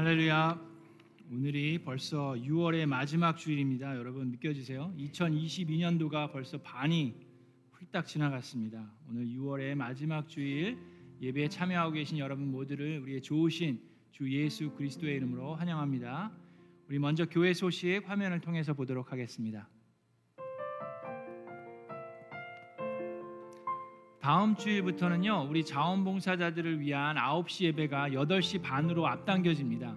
할렐루야. 오늘이 벌써 6월의 마지막 주일입니다. 여러분 믿겨지세요? 2022년도가 벌써 반이 훌딱 지나갔습니다. 오늘 6월의 마지막 주일 예배에 참여하고 계신 여러분 모두를 우리의 좋으신 주 예수 그리스도의 이름으로 환영합니다. 우리 먼저 교회 소식 화면을 통해서 보도록 하겠습니다. 다음 주일부터는요. 우리 자원봉사자들을 위한 9시 예배가 8시 반으로 앞당겨집니다.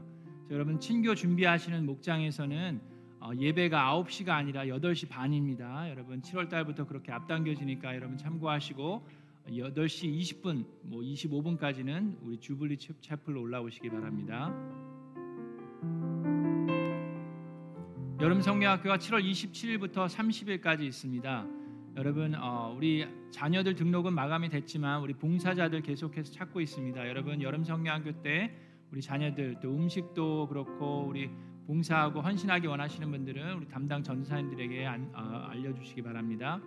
여러분 친교 준비하시는 목장에서는 어, 예배가 9시가 아니라 8시 반입니다. 여러분 7월 달부터 그렇게 앞당겨지니까 여러분 참고하시고 8시 20분 뭐 25분까지는 우리 주블리 채플로 올라오시기 바랍니다. 여름 성경학교가 7월 27일부터 30일까지 있습니다. 여러분 어, 우리 자녀들 등록은 마감이 됐지만 우리 봉사자들 계속해서 찾고 있습니다. 여러분 여름 성경학교 때 우리 자녀들 또 음식도 그렇고 우리 봉사하고 헌신하기 원하시는 분들은 우리 담당 전사님들에게 안, 어, 알려주시기 바랍니다.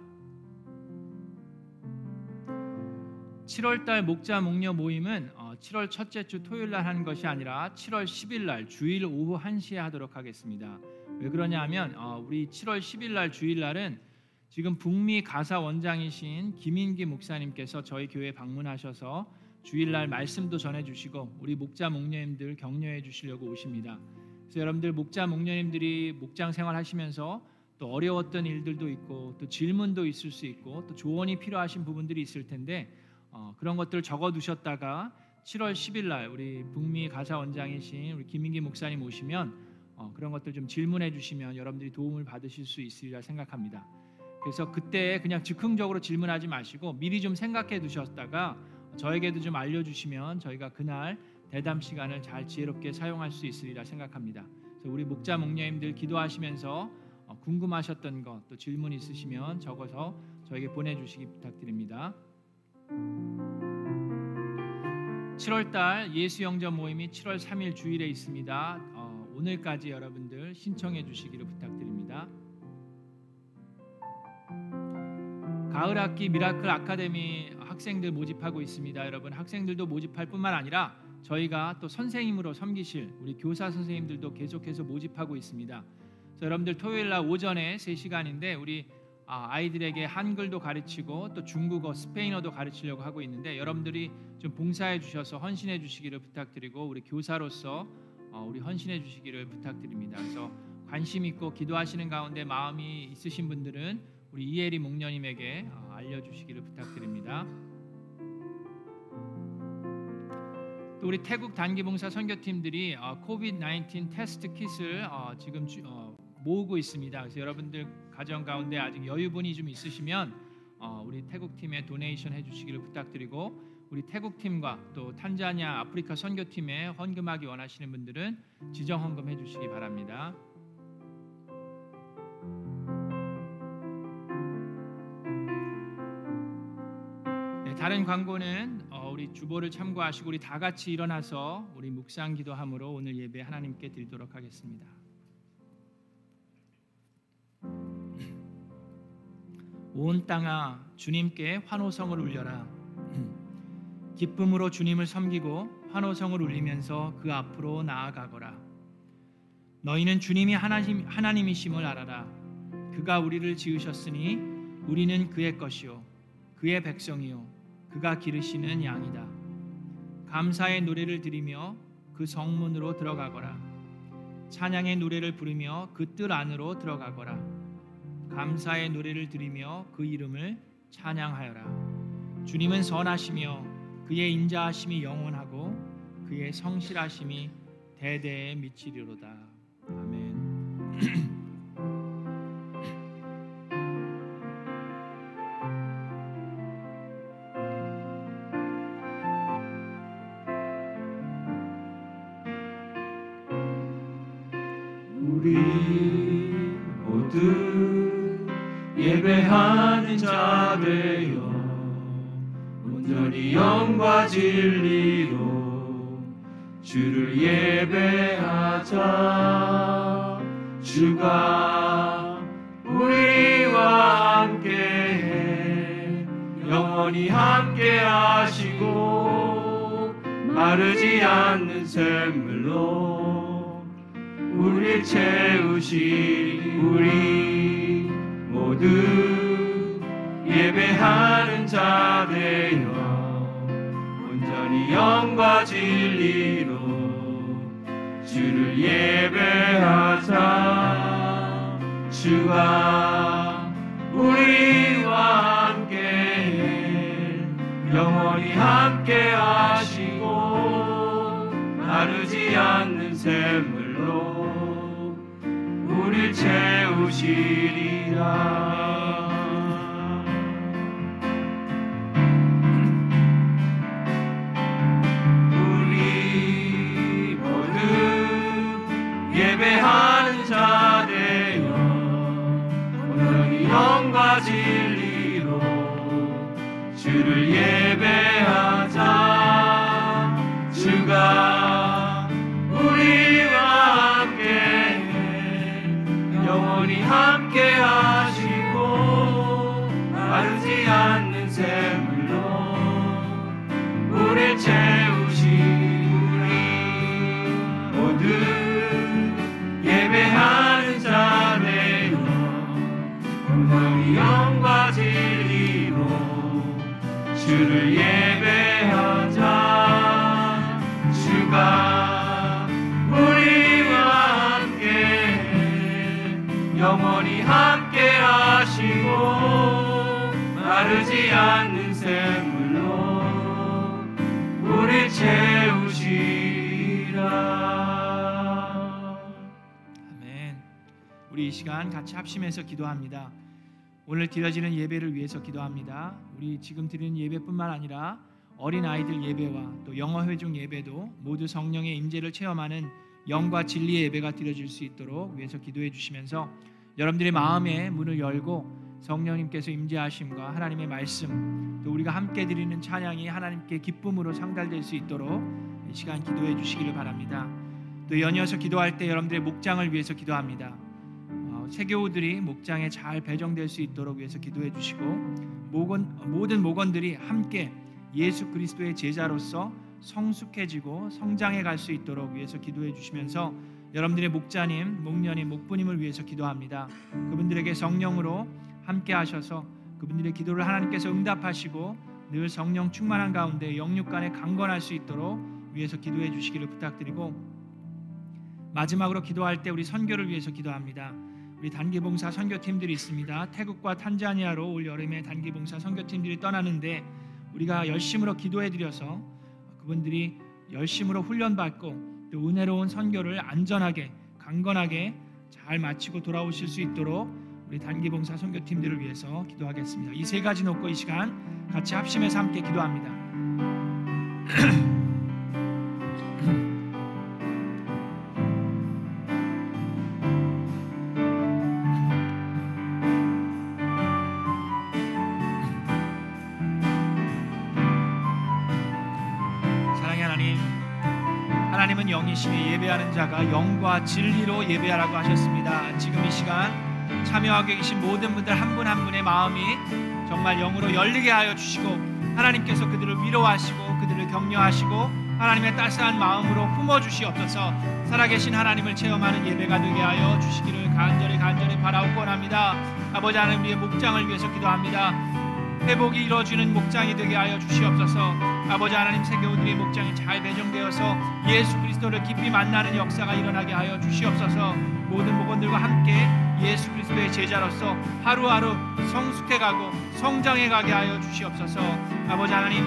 7월달 목자 목녀 모임은 어, 7월 첫째 주 토요일 날 하는 것이 아니라 7월 10일 날 주일 오후 1시에 하도록 하겠습니다. 왜 그러냐면 어, 우리 7월 10일 날 주일 날은 지금 북미 가사 원장이신 김인기 목사님께서 저희 교회 방문하셔서 주일날 말씀도 전해주시고 우리 목자 목녀님들 격려해 주시려고 오십니다. 그래서 여러분들 목자 목녀님들이 목장 생활하시면서 또 어려웠던 일들도 있고 또 질문도 있을 수 있고 또 조언이 필요하신 부분들이 있을 텐데 어, 그런 것들을 적어 두셨다가 7월 10일 날 우리 북미 가사 원장이신 우리 김민기 목사님 오시면 어, 그런 것들 좀 질문해 주시면 여러분들이 도움을 받으실 수 있으리라 생각합니다. 그래서 그때 그냥 즉흥적으로 질문하지 마시고 미리 좀 생각해 두셨다가 저에게도 좀 알려주시면 저희가 그날 대담 시간을 잘 지혜롭게 사용할 수 있으리라 생각합니다. 그래서 우리 목자 목녀님들 기도하시면서 어, 궁금하셨던 것 또 질문 있으시면 적어서 저에게 보내주시기 부탁드립니다. 7월달 예수 영접 모임이 7월 3일 주일에 있습니다. 어, 오늘까지 여러분들 신청해 주시기를 부탁드립니다. 가을 학기 미라클 아카데미 학생들 모집하고 있습니다. 여러분 학생들도 모집할 뿐만 아니라 저희가 또 선생님으로 섬기실 우리 교사 선생님들도 계속해서 모집하고 있습니다. 여러분들 토요일 날 오전에 3시간인데 우리 아, 아이들에게 한글도 가르치고 또 중국어, 스페인어도 가르치려고 하고 있는데 여러분들이 좀 봉사해 주셔서 헌신해 주시기를 부탁드리고 우리 교사로서 어, 우리 헌신해 주시기를 부탁드립니다. 그래서 관심 있고 기도하시는 가운데 마음이 있으신 분들은 우리 이혜리 목녀님에게 어, 알려주시기를 부탁드립니다. 또 우리 태국 단기봉사 선교팀들이 COVID 19 test kit을 어, 지금 모으고 있습니다. 그래서 여러분들 가정 가운데 아직 여유분이 좀 있으시면 우리 태국 팀에 donation 해주시기를 부탁드리고 우리 태국 팀과 또 탄자니아 아프리카 선교팀에 헌금하기 원하시는 분들은 지정 헌금해 주시기 바랍니다. 다른 광고는 어, 우리 주보를 참고하시고 우리 다 같이 일어나서 우리 묵상 기도함으로 오늘 예배 하나님께 드리도록 하겠습니다. 온 땅아 주님께 환호성을 울려라. 기쁨으로 주님을 섬기고 환호성을 울리면서 그 앞으로 나아가거라. 너희는 주님이 하나님, 하나님이심을 알아라. 그가 우리를 지으셨으니 우리는 그의 것이요 그의 백성이요 그가 기르시는 양이다. 감사의 노래를 드리며 그 성문으로 들어가거라. 찬양의 노래를 부르며 그 뜰 안으로 들어가거라. 감사의 노래를 드리며 그 이름을 찬양하여라. 주님은 선하시며 그의 인자하심이 영원하고 그의 성실하심이 대대에 미치리로다. 아멘. 영과 진리로 주를 예배하자. 주가 우리와 함께해. 영원히 함께하시고 마르지 않는 샘물로 우리 채우시 우리 모두 예배하는 자 되어 영과 진리로 주를 예배하자 주가 우리와 함께 영원히 함께 하시고 마르지 않는 샘물로 우리 채우시리라 주 않는 샘물로 우리 채우시라 아멘. 우리 이 시간 같이 합심해서 기도합니다. 오늘 드려지는 예배를 위해서 기도합니다. 우리 지금 드리는 예배뿐만 아니라 어린 아이들 예배와 또 영어 회중 예배도 모두 성령의 임재를 체험하는 영과 진리의 예배가 드려질 수 있도록 위해서 기도해 주시면서 여러분들의 마음의 문을 열고 성령님께서 임재하심과 하나님의 말씀 또 우리가 함께 드리는 찬양이 하나님께 기쁨으로 상달될 수 있도록 이 시간 기도해 주시기를 바랍니다. 또 연이어서 기도할 때 여러분들의 목장을 위해서 기도합니다. 어, 세교우들이 목장에 잘 배정될 수 있도록 위해서 기도해 주시고 모건, 모든 목원들이 함께 예수 그리스도의 제자로서 성숙해지고 성장해 갈 수 있도록 위해서 기도해 주시면서 여러분들의 목자님, 목녀님, 목부님을 위해서 기도합니다. 그분들에게 성령으로 함께 하셔서 그분들의 기도를 하나님께서 응답하시고 늘 성령 충만한 가운데 영육 간에 강건할 수 있도록 위해서 기도해 주시기를 부탁드리고 마지막으로 기도할 때 우리 선교를 위해서 기도합니다. 우리 단기봉사 선교팀들이 있습니다. 태국과 탄자니아로 올 여름에 단기봉사 선교팀들이 떠나는데 우리가 열심으로 기도해 드려서 그분들이 열심으로 훈련받고 또 은혜로운 선교를 안전하게 강건하게 잘 마치고 돌아오실 수 있도록 우리 단기봉사 선교팀들을 위해서 기도하겠습니다. 이 세 가지 놓고 이 시간 같이 합심해서 함께 기도합니다. 영이시니 예배하는 자가 영과 진리로 예배하라고 하셨습니다. 지금 이 시간 참여하고 계신 모든 분들 한분한 분의 마음이 정말 영으로 열리게 하여 주시고 하나님께서 그들을 위로하시고 그들을 격려하시고 하나님의 따스한 마음으로 품어 주시옵소서. 살아계신 하나님을 체험하는 예배가 되게 하여 주시기를 간절히 간절히 바라옵고 원합니다. 아버지 하나님 우리의 목장을 위해서 기도합니다. 회복이 이루어지는 목장이 되게 하여 주시옵소서. 아버지 하나님 세계우들의 목장이 잘 배정되어서 예수 그리스도를 깊이 만나는 역사가 일어나게 하여 주시옵소서. 모든 목원들과 함께 예수 그리스도의 제자로서 하루하루 성숙해가고 성장해가게 하여 주시옵소서. 아버지 하나님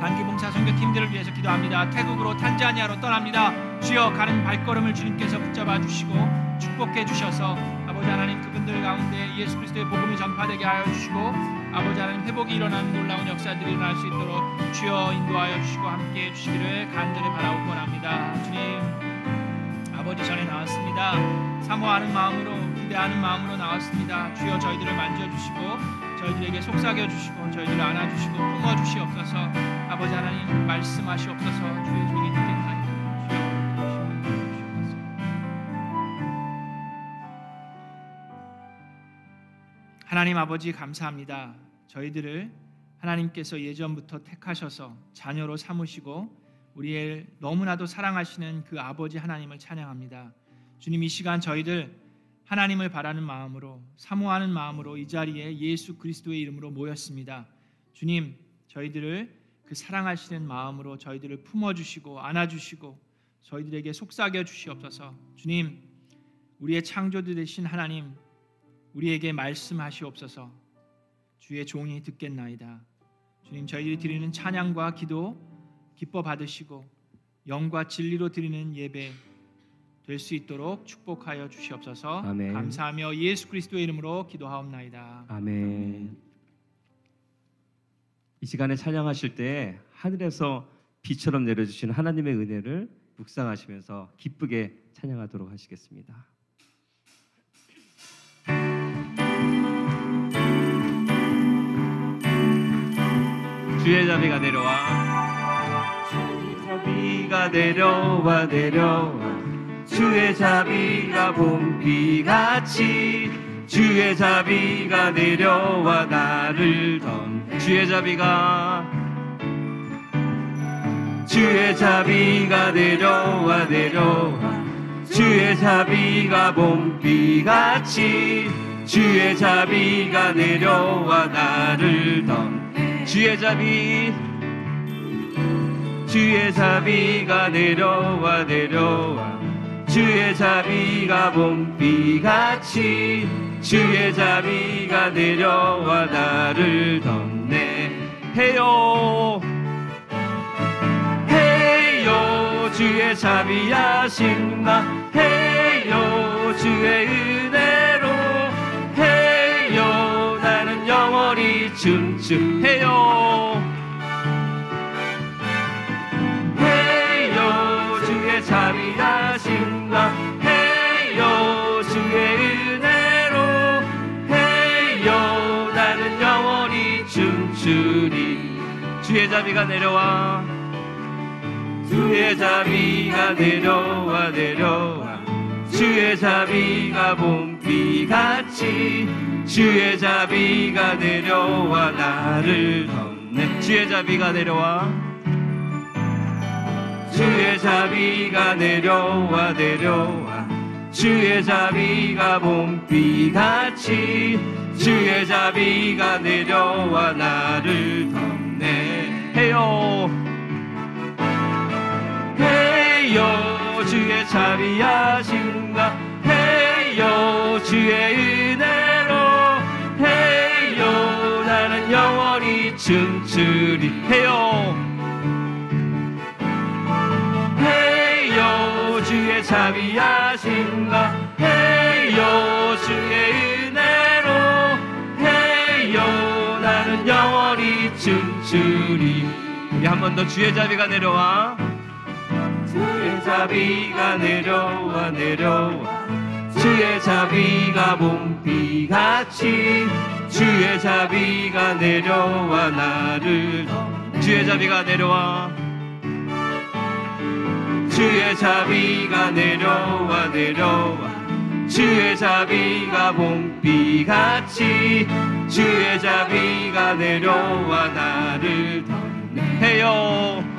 단기봉사 선교팀들을 위해서 기도합니다. 태국으로 탄자니아로 떠납니다. 주여 가는 발걸음을 주님께서 붙잡아 주시고 축복해 주셔서 아버지 하나님 그분들 가운데 예수 그리스도의 복음이 전파되게 하여 주시고 아버지 하나님 회복이 일어나는 놀라운 역사들이 일어날 수 있도록 주여 인도하여 주시고 함께 해 주시기를 간절히 바라고 원합니다. 주님 아버지 전에 나왔습니다. 사모하는 마음으로 기대하는 마음으로 나왔습니다. 주여 저희들을 만져주시고 저희들에게 속삭여 주시고 저희들을 안아주시고 품어 주시옵소서. 아버지 하나님 말씀하시옵소서. 주의 종이 주시옵소서. 하나님 아버지 감사합니다. 저희들을 하나님께서 예전부터 택하셔서 자녀로 삼으시고 우리의 너무나도 사랑하시는 그 아버지 하나님을 찬양합니다. 주님 이 시간 저희들 하나님을 바라는 마음으로 사모하는 마음으로 이 자리에 예수 그리스도의 이름으로 모였습니다. 주님 저희들을 그 사랑하시는 마음으로 저희들을 품어 주시고 안아 주시고 저희들에게 속삭여 주시옵소서. 주님 우리의 창조주 되신 하나님 우리에게 말씀하시옵소서. 주의 종이 듣겠나이다. 주님 저희들이 드리는 찬양과 기도 기뻐 받으시고 영과 진리로 드리는 예배 될 수 있도록 축복하여 주시옵소서. 아멘. 감사하며 예수 그리스도의 이름으로 기도하옵나이다. 아멘. 이 시간에 찬양하실 때 하늘에서 비처럼 내려주신 하나님의 은혜를 묵상하시면서 기쁘게 찬양하도록 하시겠습니다. 주의 자비가 내려와 비가 내려와 내려와. 주의 자비가 봄비같이 주의 자비가 내려와 나를 던 주의 자비가 주의 자비가 내려와 내려와. 주의 자비가 봄비같이 주의 자비가 내려와 나를 던 주의 자비 주의 자비가 내려와 내려와. 주의 자비가 봄비같이 주의 자비가 내려와 나를 덮네. 해요. 해요. 주의 자비하신 나 해요. 주의 은혜로. 해요. 나는 영원히 춤추해요 자비하신 나 해요. 주의 은혜로 해요. 나는 영원히 춤추리. 주의 자비가 내려와. 주의 자비가 내려와 내려와. 주의 자비가 봄비같이. 주의 자비가 내려와. 나를 덮네. 주의 자비가 내려와 주의 자비가 내려와 내려와. 주의 자비가 봄비같이. 주의 자비가 내려와 나를 덮네 해요. 해요. 주의 자비하신가? 해요. 주의 은혜로. 해요. 나는 영원히 춤추리 해요 해요 주의 자비하신가? 해요 주의 은혜로. 해요 나는 영원히 춤추리. 우리 한 번 더 주의 자비가 내려와. 주의 자비가 내려와 내려와. 주의 자비가 봄비같이. 주의 자비가 내려와 나를. 주의 자비가 내려와 주의 자비가 내려와 내려와. 주의 자비가 봄비같이 주의 자비가 내려와 나를 덮네 해요 해요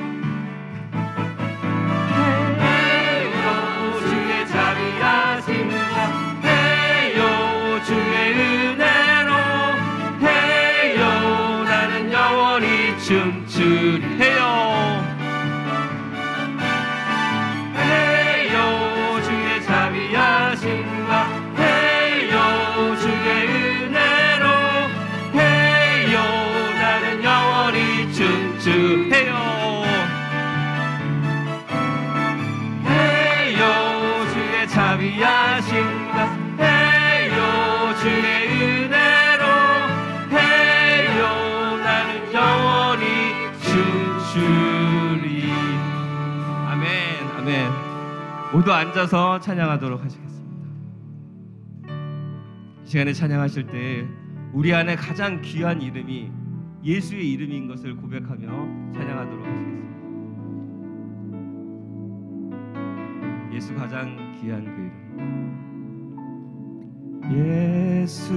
모두 앉아서 찬양하도록 하시겠습니다. 이 시간에 찬양하실 때 우리 안에 가장 귀한 이름이 예수의 이름인 것을 고백하며 찬양하도록 하시겠습니다. 예수 가장 귀한 그 이름. 예수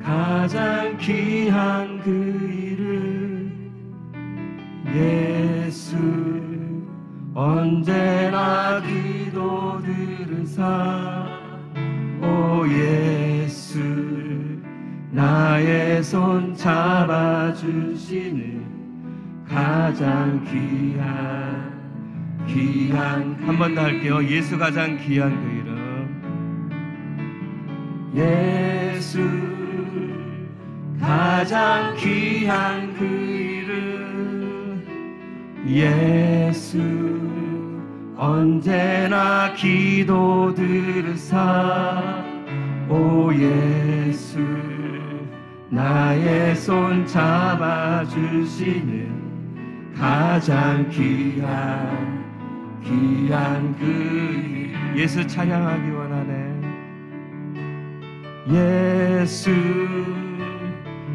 가장 귀한 그 이름. 예수 언제나 기도 들으사 오 예수 나의 손 잡아주시는 가장 귀한 귀한 한 번 더 할게요. 예수 가장 귀한 그 이름. 예수 가장 귀한 그 이름 예수 언제나 기도 들으사. 오 예수 나의 손 잡아주시는 가장 귀한 귀한 그. 예수 찬양하기 원하네. 예수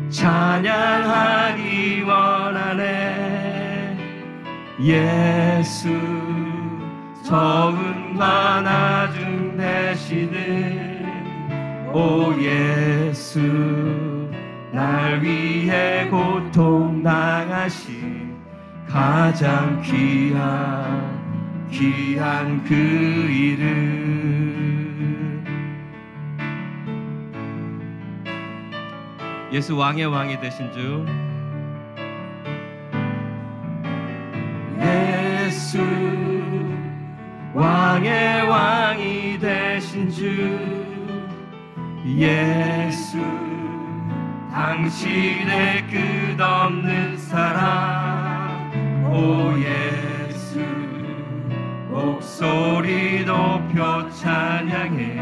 찬양하기 원하네 예수 적은과 나중 대신은 오 예수 날 위해 고통 당하신 가장 귀한 귀한 그 이름. 예수 왕의 왕이 되신 주 예수 왕의 왕이 되신 주 예수 당신의 끝없는 사랑. 오 예수 목소리 높여 찬양해.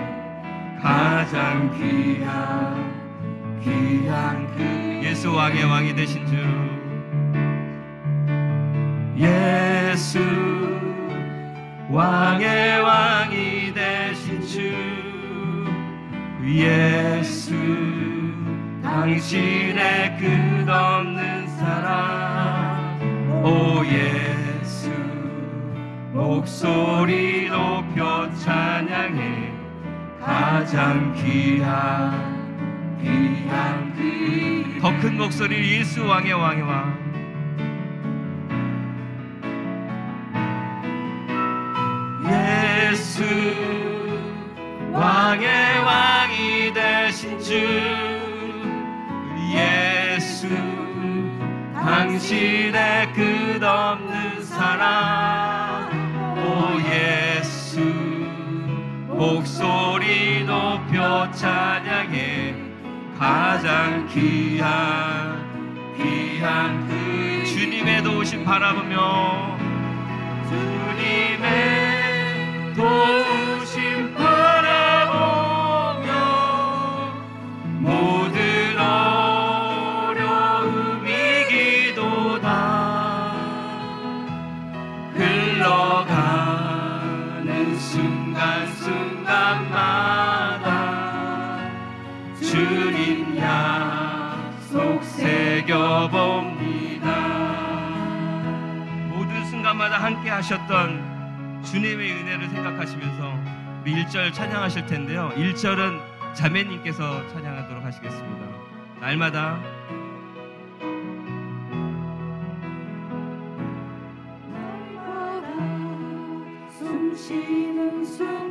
가장 귀한 귀한 그 예수 왕의 왕이 되신 주 예수 왕의 왕이 되신 주. 예수 당신의 끝없는 사랑. 오 예수 목소리 높여 찬양해. 가장 귀한 귀한 그더 큰 목소리 예수 왕의 왕의 왕 예수 왕의 왕이 되신 주. 예수. 당신의 끝없는 사랑. 오 예수. 목소리 높여 찬양해. 가장 귀한 귀한 그 주님의 도우심 바라보며 주님의 도우심 바라보며 모든 어려움 이 기도다. 흘러가는 순간순간마다 주님 약속 새겨봅니다. 모든 순간마다 함께 하셨던 주님의 은혜를 생각하시면서 우리 1절 찬양하실 텐데요. 1절은 자매님께서 찬양하도록 하시겠습니다. 날마다 숨 쉬는 순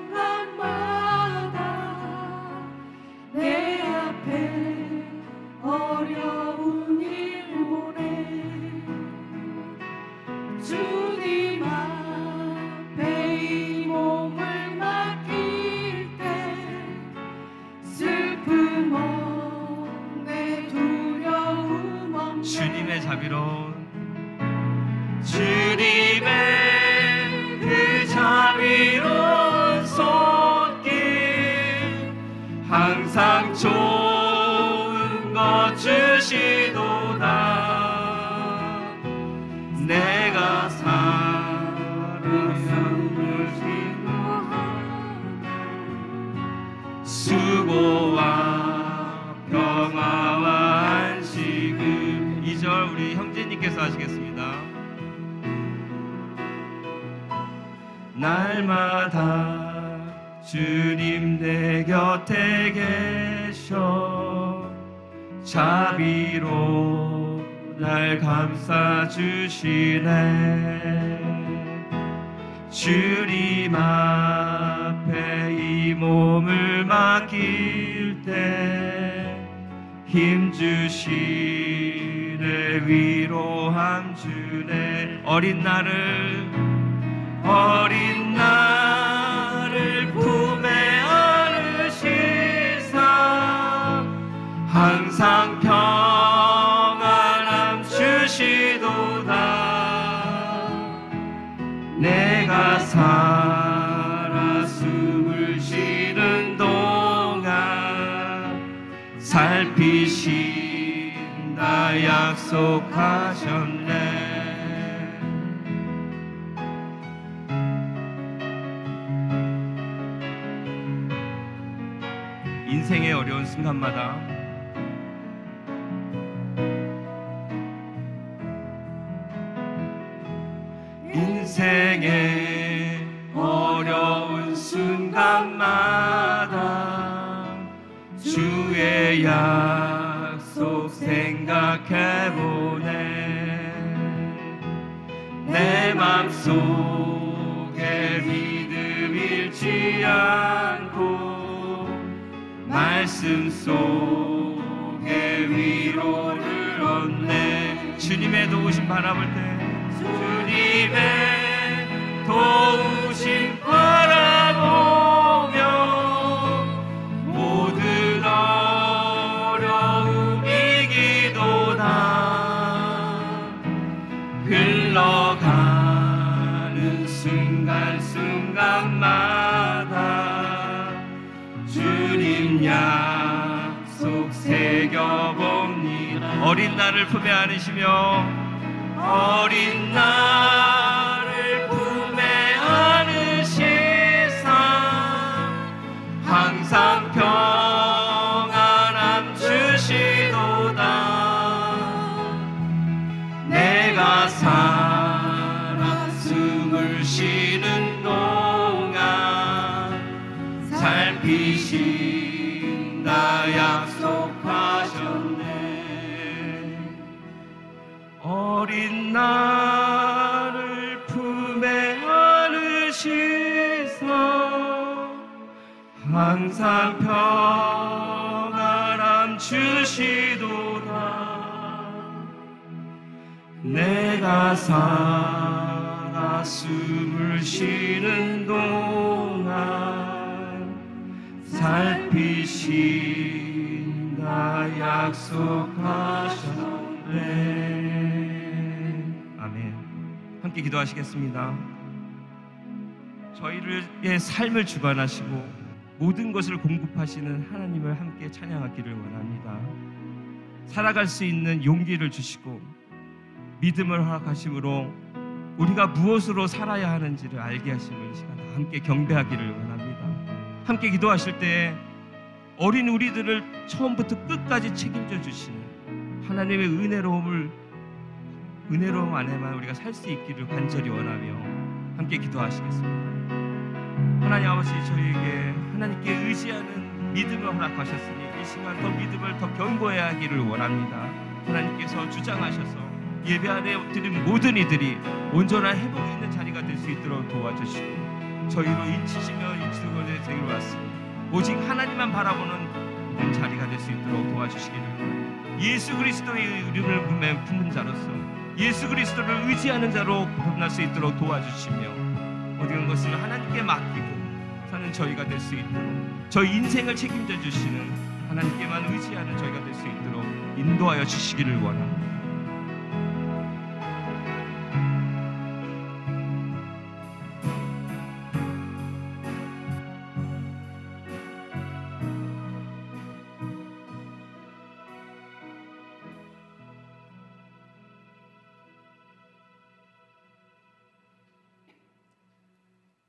어린 나를 순간마다. 인생의 어려운 순간마다 주의 약속 생각해보네. 내 맘속에 믿음 잃지 않고 말씀 속에 위로를 얻네. 주님의 도우심 바라볼 때. 주님의 도우심 바라 약속 새겨봅니다. 어린 나를 품에 안으시며 어린 나 어린 나를 품에 안으시사 항상 평안함 주시도다. 내가 살아 숨을 쉬는 동안 살피신다 약속하셨네 함께 기도하시겠습니다 저희의 삶을 주관하시고 모든 것을 공급하시는 하나님을 함께 찬양하기를 원합니다 살아갈 수 있는 용기를 주시고 믿음을 허락하심으로 우리가 무엇으로 살아야 하는지를 알게 하시는 시간 함께 경배하기를 원합니다. 함께 기도하실 때 어린 우리들을 처음부터 끝까지 책임져 주시는 하나님의 은혜로움을 은혜로움 안에만 우리가 살 수 있기를 간절히 원하며 함께 기도하시겠습니다. 하나님 아버지 저희에게 하나님께 의지하는 믿음을 허락하셨으니 이 시간 더 믿음을 더 견고해야 하기를 원합니다. 하나님께서 주장하셔서 예배 안에 드린 모든 이들이 온전한 회복이 있는 자리가 될 수 있도록 도와주시고 저희로 인치시며 인치고 되기로 왔으니 오직 하나님만 바라보는 자리가 될 수 있도록 도와주시기를. 예수 그리스도의 이름을 품는 자로서 예수 그리스도를 의지하는 자로 거듭날 수 있도록 도와주시며 모든 것을 하나님께 맡기고 사는 저희가 될 수 있도록 저희 인생을 책임져 주시는 하나님께만 의지하는 저희가 될 수 있도록 인도하여 주시기를 원합니다.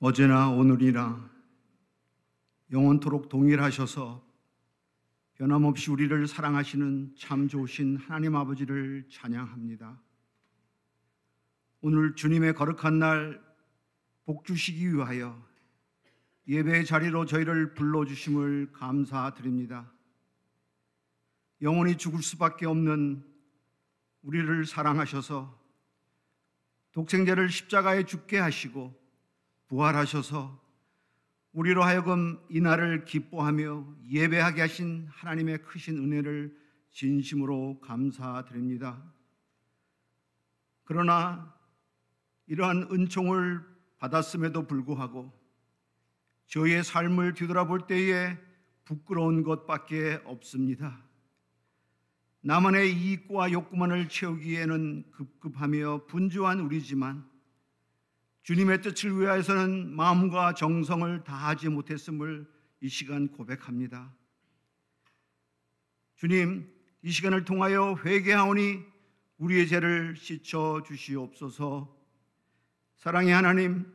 어제나 오늘이나 영원토록 동일하셔서 변함없이 우리를 사랑하시는 참 좋으신 하나님 아버지를 찬양합니다. 오늘 주님의 거룩한 날 복주시기 위하여 예배의 자리로 저희를 불러주심을 감사드립니다. 영원히 죽을 수밖에 없는 우리를 사랑하셔서 독생자를 십자가에 죽게 하시고 부활하셔서 우리로 하여금 이 날을 기뻐하며 예배하게 하신 하나님의 크신 은혜를 진심으로 감사드립니다. 그러나 이러한 은총을 받았음에도 불구하고 저의 삶을 뒤돌아볼 때에 부끄러운 것밖에 없습니다. 나만의 이익과 욕구만을 채우기에는 급급하며 분주한 우리지만 주님의 뜻을 위하여서는 마음과 정성을 다하지 못했음을 이 시간 고백합니다. 주님, 이 시간을 통하여 회개하오니 우리의 죄를 씻어 주시옵소서. 사랑의 하나님,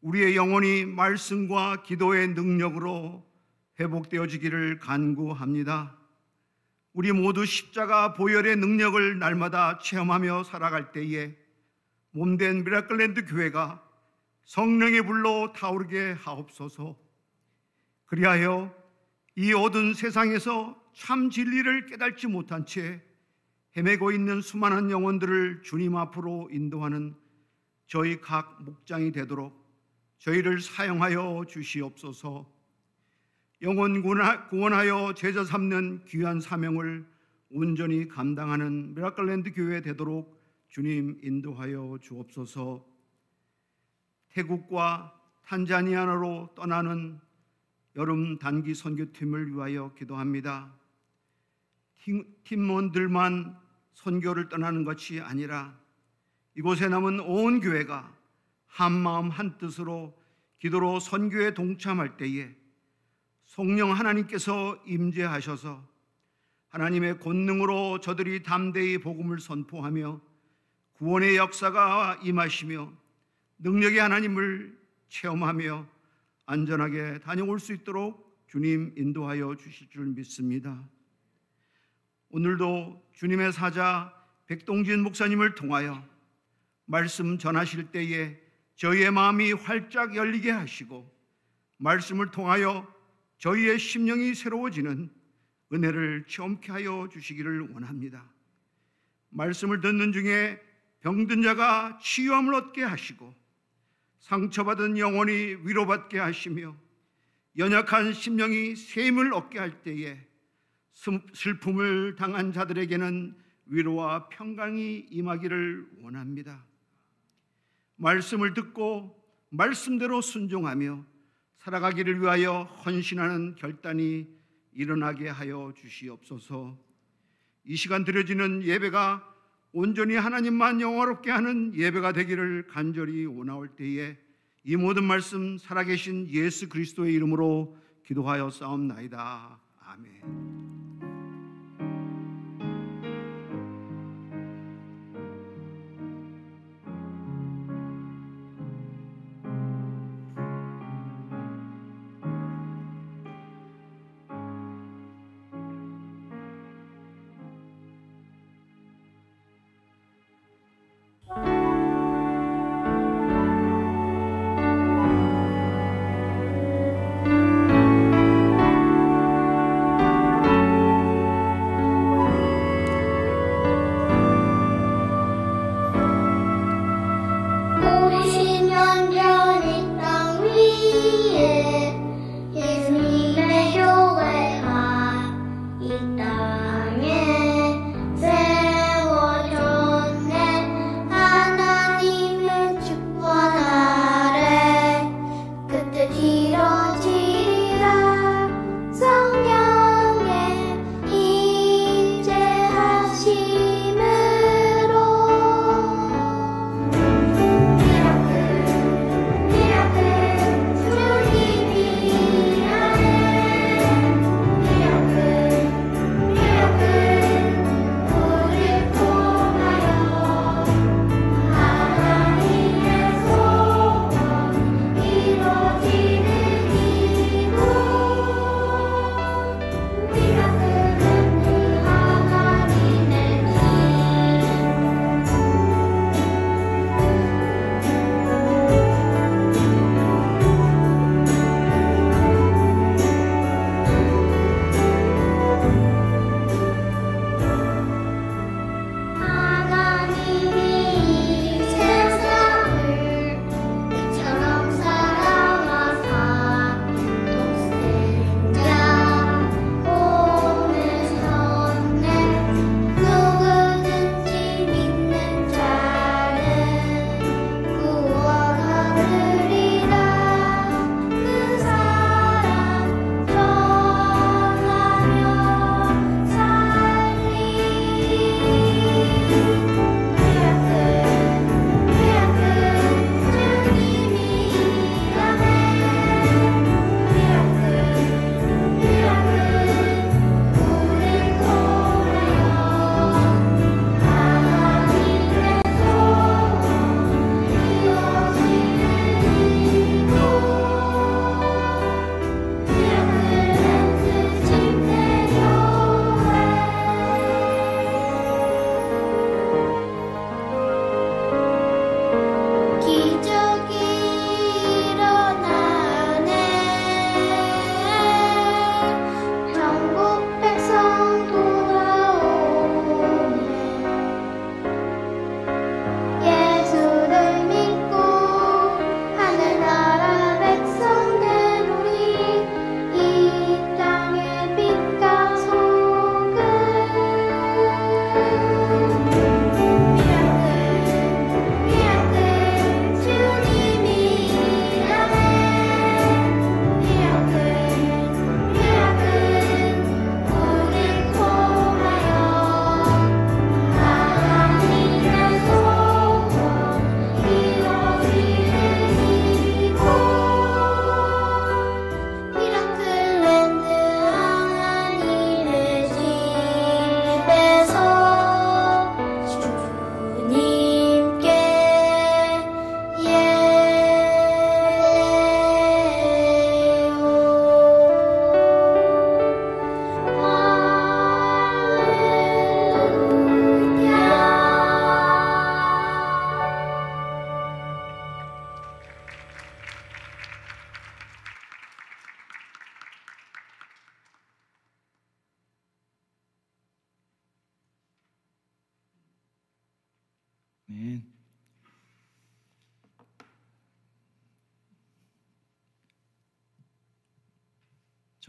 우리의 영혼이 말씀과 기도의 능력으로 회복되어지기를 간구합니다. 우리 모두 십자가 보혈의 능력을 날마다 체험하며 살아갈 때에 몸된 미라클랜드 교회가 성령의 불로 타오르게 하옵소서. 그리하여 이 어두운 세상에서 참 진리를 깨닫지 못한 채 헤매고 있는 수많은 영혼들을 주님 앞으로 인도하는 저희 각 목장이 되도록 저희를 사용하여 주시옵소서. 영혼 구원하여 제자 삼는 귀한 사명을 온전히 감당하는 미라클랜드 교회 되도록 주님 인도하여 주옵소서. 태국과 탄자니아로 떠나는 여름 단기 선교팀을 위하여 기도합니다. 팀원들만 선교를 떠나는 것이 아니라 이곳에 남은 온 교회가 한 마음 한 뜻으로 기도로 선교에 동참할 때에 성령 하나님께서 임재하셔서 하나님의 권능으로 저들이 담대히 복음을 선포하며 구원의 역사가 임하시며 능력의 하나님을 체험하며 안전하게 다녀올 수 있도록 주님 인도하여 주실 줄 믿습니다. 오늘도 주님의 사자 백동진 목사님을 통하여 말씀 전하실 때에 저희의 마음이 활짝 열리게 하시고 말씀을 통하여 저희의 심령이 새로워지는 은혜를 체험케 하여 주시기를 원합니다. 말씀을 듣는 중에 병든 자가 치유함을 얻게 하시고 상처받은 영혼이 위로받게 하시며 연약한 심령이 샘을 얻게 할 때에 슬픔을 당한 자들에게는 위로와 평강이 임하기를 원합니다. 말씀을 듣고 말씀대로 순종하며 살아가기를 위하여 헌신하는 결단이 일어나게 하여 주시옵소서. 이 시간 드려지는 예배가 온전히 하나님만 영화롭게 하는 예배가 되기를 간절히 원하올 때에 이 모든 말씀 살아계신 예수 그리스도의 이름으로 기도하여 싸움나이다. 아멘.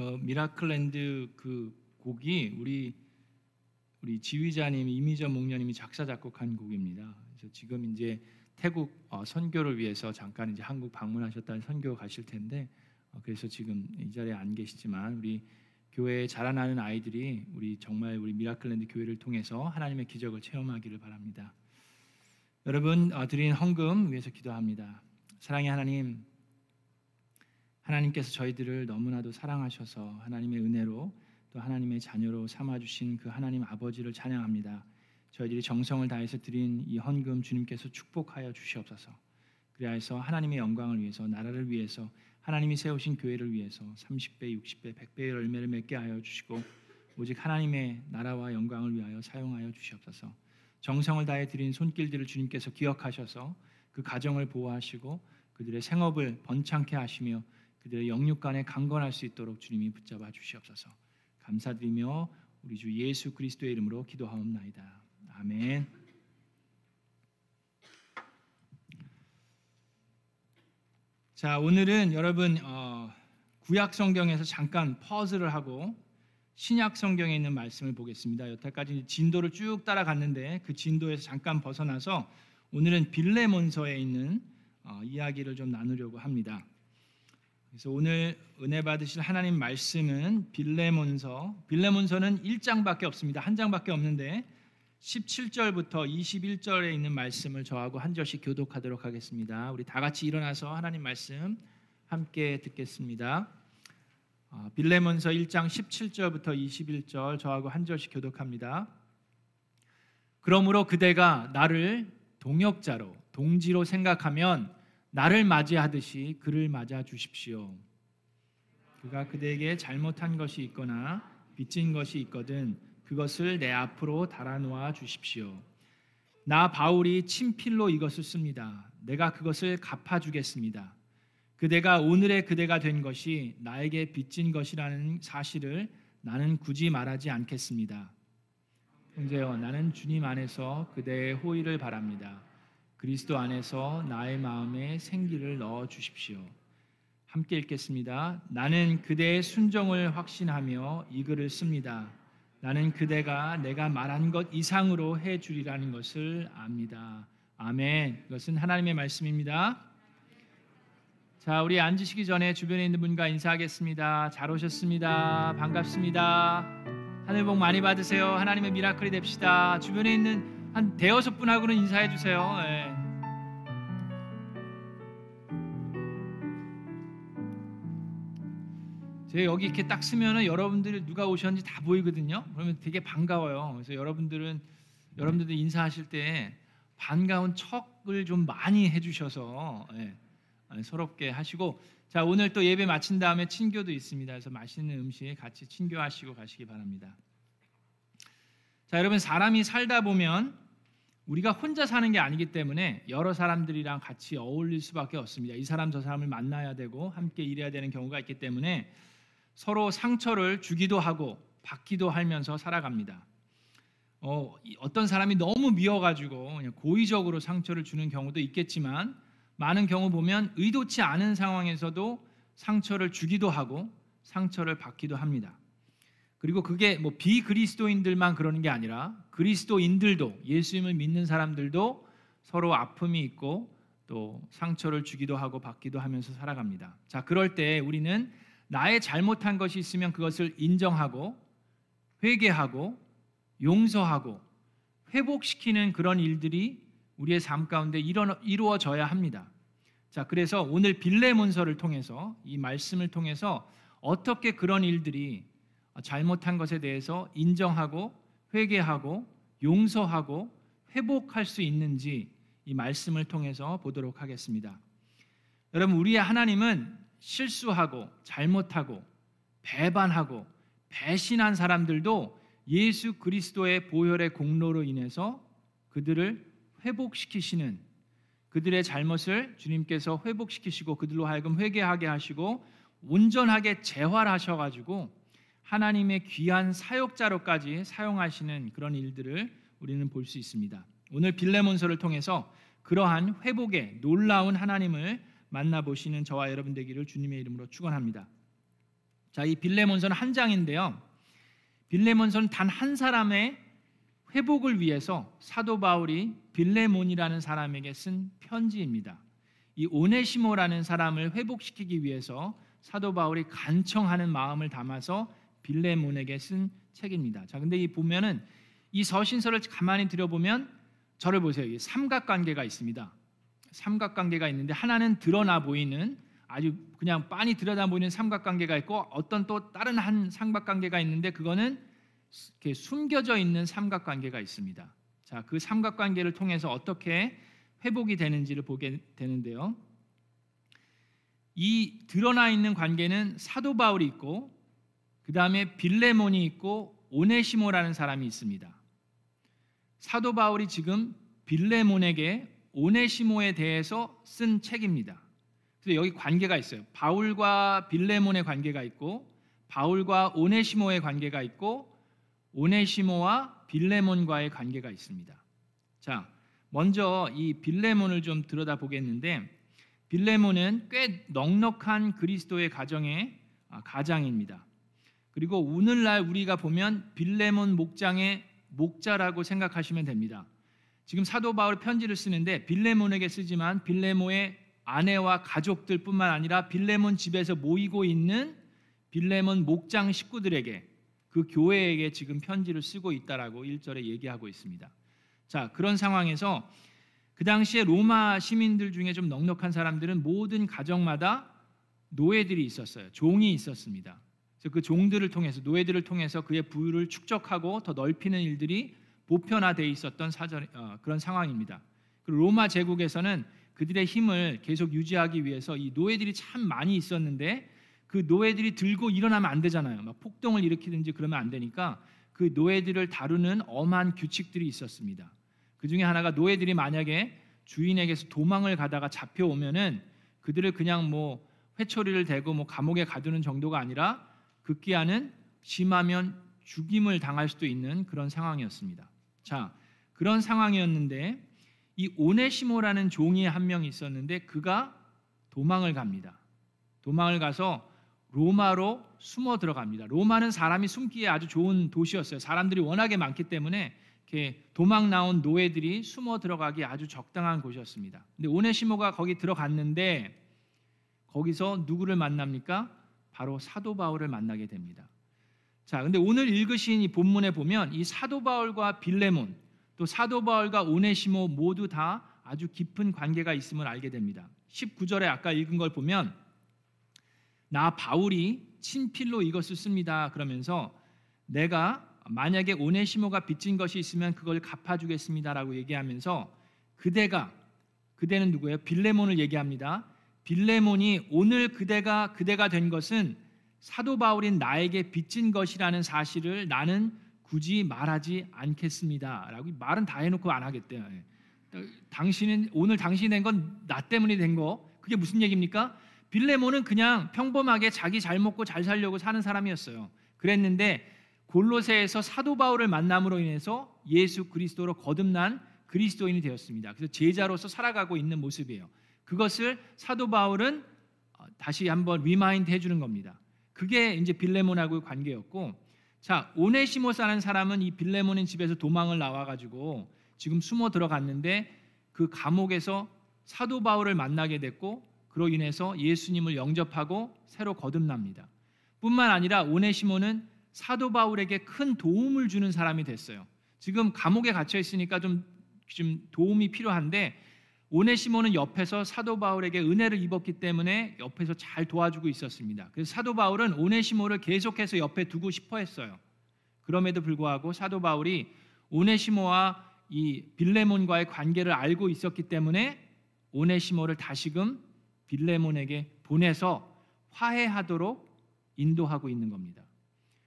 저 미라클랜드 그 곡이 우리 우리 지휘자님 이미전 목녀님이 작사 작곡한 곡입니다. 그래서 지금 이제 태국 어, 선교를 위해서 잠깐 이제 한국 방문하셨다는 선교 가실 텐데 어, 그래서 지금 이 자리에 안 계시지만 우리 교회에 자라나는 아이들이 우리 정말 우리 미라클랜드 교회를 통해서 하나님의 기적을 체험하기를 바랍니다. 여러분 어, 드린 헌금 위해서 기도합니다. 사랑의 하나님, 하나님께서 저희들을 너무나도 사랑하셔서 하나님의 은혜로 또 하나님의 자녀로 삼아 주신 그 하나님 아버지를 찬양합니다. 저희들이 정성을 다해서 드린 이 헌금 주님께서 축복하여 주시옵소서. 그리하여서 하나님의 영광을 위해서 나라를 위해서 하나님이 세우신 교회를 위해서 30배, 60배, 100배의 열매를 맺게 하여 주시고 오직 하나님의 나라와 영광을 위하여 사용하여 주시옵소서. 정성을 다해 드린 손길들을 주님께서 기억하셔서 그 가정을 보호하시고 그들의 생업을 번창케 하시며 그들의 영육간에 강건할 수 있도록 주님이 붙잡아 주시옵소서. 감사드리며 우리 주 예수 그리스도의 이름으로 기도하옵나이다. 아멘. 자 오늘은 여러분 어, 구약 성경에서 잠깐 퍼즐을 하고 신약 성경에 있는 말씀을 보겠습니다. 여태까지 진도를 쭉 따라갔는데 그 진도에서 잠깐 벗어나서 오늘은 빌레몬서에 있는 어, 이야기를 좀 나누려고 합니다. 그래서 오늘 은혜 받으실 하나님 말씀은 빌레몬서. 빌레몬서는 1장밖에 없습니다. 한 장밖에 없는데 17절부터 21절에 있는 말씀을 저하고 한 절씩 교독하도록 하겠습니다. 우리 다 같이 일어나서 하나님 말씀 함께 듣겠습니다. 어, 빌레몬서 1장 17절부터 21절 저하고 한 절씩 교독합니다. 그러므로 그대가 나를 동역자로 동지로 생각하면 나를 맞이하듯이 그를 맞아 주십시오. 그가 그대에게 잘못한 것이 있거나 빚진 것이 있거든 그것을 내 앞으로 달아놓아 주십시오. 나 바울이 친필로 이것을 씁니다. 내가 그것을 갚아주겠습니다. 그대가 오늘의 그대가 된 것이 나에게 빚진 것이라는 사실을 나는 굳이 말하지 않겠습니다. 형제여, 나는 주님 안에서 그대의 호의를 바랍니다. 그리스도 안에서 나의 마음에 생기를 넣어 주십시오. 함께 읽겠습니다. 나는 그대의 순종을 확신하며 이 글을 씁니다. 나는 그대가 내가 말한 것 이상으로 해 주리라는 것을 압니다. 아멘. 이것은 하나님의 말씀입니다. 자, 우리 앉으시기 전에 주변에 있는 분과 인사하겠습니다. 잘 오셨습니다. 반갑습니다. 하늘 복 많이 받으세요. 하나님의 미라클이 됩시다. 주변에 있는 한 대여섯 분하고는 인사해 주세요. 예. 제가 여기 이렇게 딱 쓰면은 여러분들이 누가 오셨는지 다 보이거든요. 그러면 되게 반가워요. 그래서 여러분들은 여러분들도 인사하실 때 반가운 척을 좀 많이 해주셔서 예, 서럽게 하시고 자 오늘 또 예배 마친 다음에 친교도 있습니다. 그래서 맛있는 음식 같이 친교하시고 가시기 바랍니다. 자 여러분 사람이 살다 보면 우리가 혼자 사는 게 아니기 때문에 여러 사람들이랑 같이 어울릴 수밖에 없습니다. 이 사람 저 사람을 만나야 되고 함께 일해야 되는 경우가 있기 때문에 서로 상처를 주기도 하고 받기도 하면서 살아갑니다. 어, 어떤 사람이 너무 미워가지고 고의적으로 상처를 주는 경우도 있겠지만 많은 경우 보면 의도치 않은 상황에서도 상처를 주기도 하고 상처를 받기도 합니다. 그리고 그게 뭐 비그리스도인들만 그러는 게 아니라 그리스도인들도 예수님을 믿는 사람들도 서로 아픔이 있고 또 상처를 주기도 하고 받기도 하면서 살아갑니다. 자, 그럴 때 우리는 나의 잘못한 것이 있으면 그것을 인정하고 회개하고 용서하고 회복시키는 그런 일들이 우리의 삶 가운데 이루어져야 합니다. 자, 그래서 오늘 빌레몬서를 통해서 이 말씀을 통해서 어떻게 그런 일들이 잘못한 것에 대해서 인정하고 회개하고 용서하고 회복할 수 있는지 이 말씀을 통해서 보도록 하겠습니다. 여러분, 우리의 하나님은 실수하고 잘못하고 배반하고 배신한 사람들도 예수 그리스도의 보혈의 공로로 인해서 그들을 회복시키시는 그들의 잘못을 주님께서 회복시키시고 그들로 하여금 회개하게 하시고 온전하게 재활하셔 가지고 하나님의 귀한 사역자로까지 사용하시는 그런 일들을 우리는 볼 수 있습니다. 오늘 빌레몬서를 통해서 그러한 회복의 놀라운 하나님을 만나보시는 저와 여러분 되기를 주님의 이름으로 축원합니다. 자, 이 빌레몬서는 한 장인데요. 빌레몬서는 단 한 사람의 회복을 위해서 사도 바울이 빌레몬이라는 사람에게 쓴 편지입니다. 이 오네시모라는 사람을 회복시키기 위해서 사도 바울이 간청하는 마음을 담아서 빌레몬에게 쓴 책입니다. 자, 근데 이 보면은 이 서신서를 가만히 들여보면 저를 보세요. 이 삼각관계가 있습니다. 삼각관계가 있는데 하나는 드러나 보이는 아주 그냥 빤히 들여다 보이는 삼각관계가 있고 어떤 또 다른 한 삼각관계가 있는데 그거는 이렇게 숨겨져 있는 삼각관계가 있습니다. 자, 그 삼각관계를 통해서 어떻게 회복이 되는지를 보게 되는데요. 이 드러나 있는 관계는 사도 바울이 있고 그 다음에 빌레몬이 있고 오네시모라는 사람이 있습니다. 사도 바울이 지금 빌레몬에게 오네시모에 대해서 쓴 책입니다. 그래서 여기 관계가 있어요. 바울과 빌레몬의 관계가 있고 바울과 오네시모의 관계가 있고 오네시모와 빌레몬과의 관계가 있습니다. 자, 먼저 이 빌레몬을 좀 들여다 보겠는데 빌레몬은 꽤 넉넉한 그리스도의 가정의 아, 가장입니다. 그리고 오늘날 우리가 보면 빌레몬 목장의 목자라고 생각하시면 됩니다. 지금 사도 바울 편지를 쓰는데 빌레몬에게 쓰지만 빌레몬의 아내와 가족들뿐만 아니라 빌레몬 집에서 모이고 있는 빌레몬 목장 식구들에게 그 교회에게 지금 편지를 쓰고 있다라고 1절에 얘기하고 있습니다. 자, 그런 상황에서 그 당시에 로마 시민들 중에 좀 넉넉한 사람들은 모든 가정마다 노예들이 있었어요. 종이 있었습니다. 그래서 그 종들을 통해서 노예들을 통해서 그의 부유를 축적하고 더 넓히는 일들이 보편화돼 있었던 사전 어, 그런 상황입니다. 로마 제국에서는 그들의 힘을 계속 유지하기 위해서 이 노예들이 참 많이 있었는데 그 노예들이 들고 일어나면 안 되잖아요. 막 폭동을 일으키든지 그러면 안 되니까 그 노예들을 다루는 엄한 규칙들이 있었습니다. 그 중에 하나가 노예들이 만약에 주인에게서 도망을 가다가 잡혀오면은 그들을 그냥 뭐 회초리를 대고 뭐 감옥에 가두는 정도가 아니라 극기하는 심하면 죽임을 당할 수도 있는 그런 상황이었습니다. 자, 그런 상황이었는데 이 오네시모라는 종이 한 명 있었는데 그가 도망을 갑니다. 도망을 가서 로마로 숨어 들어갑니다. 로마는 사람이 숨기에 아주 좋은 도시였어요. 사람들이 워낙에 많기 때문에 이렇게 도망 나온 노예들이 숨어 들어가기 아주 적당한 곳이었습니다. 근데 오네시모가 거기 들어갔는데 거기서 누구를 만납니까? 바로 사도 바울을 만나게 됩니다. 자, 근데 오늘 읽으신 이 본문에 보면 이 사도 바울과 빌레몬 또 사도 바울과 오네시모 모두 다 아주 깊은 관계가 있음을 알게 됩니다. 19절에 아까 읽은 걸 보면 나 바울이 친필로 이것을 씁니다. 그러면서 내가 만약에 오네시모가 빚진 것이 있으면 그걸 갚아주겠습니다라고 얘기하면서 그대가 그대는 누구예요? 빌레몬을 얘기합니다. 빌레몬이 오늘 그대가 그대가 된 것은 사도 바울인 나에게 빚진 것이라는 사실을 나는 굳이 말하지 않겠습니다 라고 말은 다 해놓고 안 하겠대요. 예. 당신은 오늘 당신이 된 건 나 때문에 된 거. 그게 무슨 얘기입니까? 빌레몬은 그냥 평범하게 자기 잘 먹고 잘 살려고 사는 사람이었어요. 그랬는데 골로새에서 사도 바울을 만남으로 인해서 예수 그리스도로 거듭난 그리스도인이 되었습니다. 그래서 제자로서 살아가고 있는 모습이에요. 그것을 사도 바울은 어, 다시 한번 remind 해주는 겁니다. 그게 이제 빌레몬하고의 관계였고, 자 오네시모스라는 사람은 이 빌레몬의 집에서 도망을 나와가지고 지금 숨어 들어갔는데 그 감옥에서 사도 바울을 만나게 됐고, 그로 인해서 예수님을 영접하고 새로 거듭납니다. 뿐만 아니라 오네시모는 사도 바울에게 큰 도움을 주는 사람이 됐어요. 지금 감옥에 갇혀 있으니까 좀, 좀 도움이 필요한데 오네시모는 옆에서 사도 바울에게 은혜를 입었기 때문에 옆에서 잘 도와주고 있었습니다. 그래서 사도 바울은 오네시모를 계속해서 옆에 두고 싶어 했어요. 그럼에도 불구하고 사도 바울이 오네시모와 이 빌레몬과의 관계를 알고 있었기 때문에 오네시모를 다시금 빌레몬에게 보내서 화해하도록 인도하고 있는 겁니다.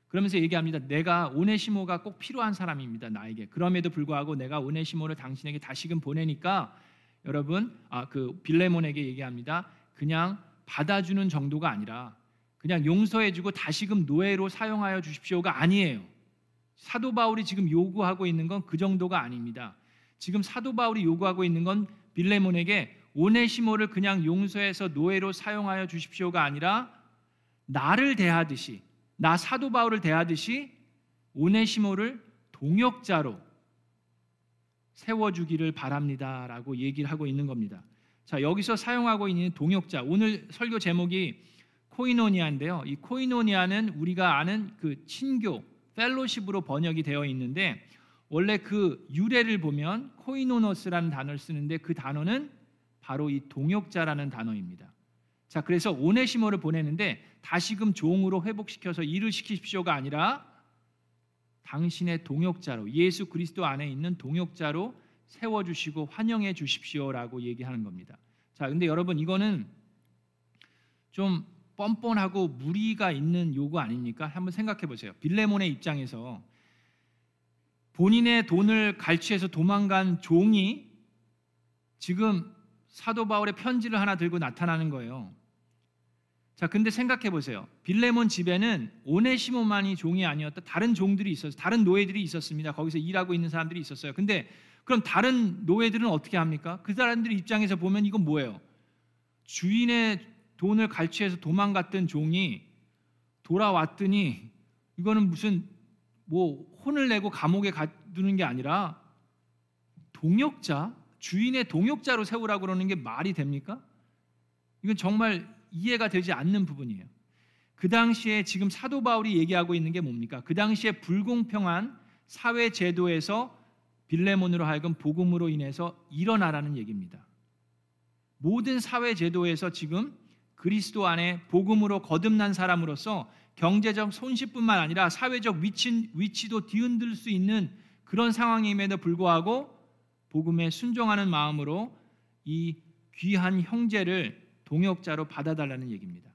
그러면서 얘기합니다. 내가 오네시모가 꼭 필요한 사람입니다. 나에게. 그럼에도 불구하고 내가 오네시모를 당신에게 다시금 보내니까 여러분 아 그 빌레몬에게 얘기합니다. 그냥 받아주는 정도가 아니라 그냥 용서해주고 다시금 노예로 사용하여 주십시오가 아니에요. 사도 바울이 지금 요구하고 있는 건 그 정도가 아닙니다. 지금 사도 바울이 요구하고 있는 건 빌레몬에게 오네시모를 그냥 용서해서 노예로 사용하여 주십시오가 아니라 나를 대하듯이 나 사도 바울을 대하듯이 오네시모를 동역자로 세워주기를 바랍니다 라고 얘기를 하고 있는 겁니다. 자 여기서 사용하고 있는 동역자 오늘 설교 제목이 코이노니아인데요. 이 코이노니아는 우리가 아는 그 친교 펠로십으로 번역이 되어 있는데 원래 그 유래를 보면 코이노노스라는 단어를 쓰는데 그 단어는 바로 이 동역자라는 단어입니다. 자, 그래서 오네시모를 보내는데 다시금 종으로 회복시켜서 일을 시키십시오가 아니라 당신의 동역자로 예수 그리스도 안에 있는 동역자로 세워 주시고 환영해 주십시오라고 얘기하는 겁니다. 자, 근데 여러분 이거는 좀 뻔뻔하고 무리가 있는 요구 아닙니까? 한번 생각해 보세요. 빌레몬의 입장에서 본인의 돈을 갈취해서 도망간 종이 지금 사도 바울의 편지를 하나 들고 나타나는 거예요. 자, 근데 생각해 보세요. 빌레몬 집에는 오네시모만이 종이 아니었다. 다른 종들이 있었어요. 다른 노예들이 있었습니다. 거기서 일하고 있는 사람들이 있었어요. 근데 그럼 다른 노예들은 어떻게 합니까? 그 사람들 입장에서 보면 이건 뭐예요? 주인의 돈을 갈취해서 도망갔던 종이 돌아왔더니 이거는 무슨 뭐 혼을 내고 감옥에 가두는 게 아니라 동역자, 주인의 동역자로 세우라고 그러는 게 말이 됩니까? 이건 정말 이해가 되지 않는 부분이에요. 그 당시에 지금 사도 바울이 얘기하고 있는 게 뭡니까? 그 당시에 불공평한 사회 제도에서 빌레몬으로 하여금 복음으로 인해서 일어나라는 얘기입니다. 모든 사회 제도에서 지금 그리스도 안에 복음으로 거듭난 사람으로서 경제적 손실뿐만 아니라 사회적 위치, 위치도 뒤흔들 수 있는 그런 상황임에도 불구하고 복음에 순종하는 마음으로 이 귀한 형제를 동역자로 받아달라는 얘기입니다.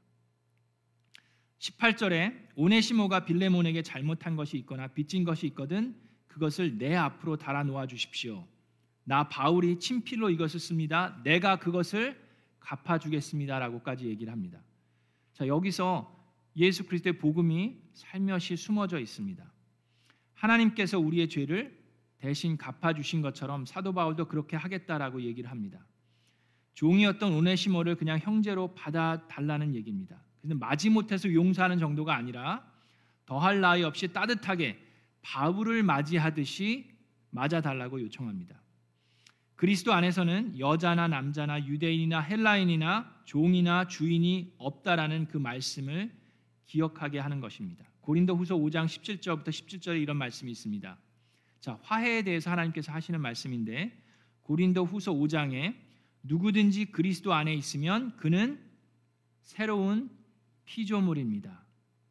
18절에 오네시모가 빌레몬에게 잘못한 것이 있거나 빚진 것이 있거든 그것을 내 앞으로 달아 놓아 주십시오. 나 바울이 친필로 이것을 씁니다. 내가 그것을 갚아 주겠습니다라고까지 얘기를 합니다. 자, 여기서 예수 그리스도의 복음이 살며시 숨어져 있습니다. 하나님께서 우리의 죄를 대신 갚아 주신 것처럼 사도 바울도 그렇게 하겠다라고 얘기를 합니다. 종이었던 오네시모를 그냥 형제로 받아 달라는 얘기입니다. 근데 마지못해서 용서하는 정도가 아니라 더할 나위 없이 따뜻하게 바울을 맞이하듯이 맞아 달라고 요청합니다. 그리스도 안에서는 여자나 남자나 유대인이나 헬라인이나 종이나 주인이 없다라는 그 말씀을 기억하게 하는 것입니다. 고린도후서 5장 17절부터 17절에 이런 말씀이 있습니다. 자, 화해에 대해서 하나님께서 하시는 말씀인데 고린도후서 5장에 누구든지 그리스도 안에 있으면 그는 새로운 피조물입니다.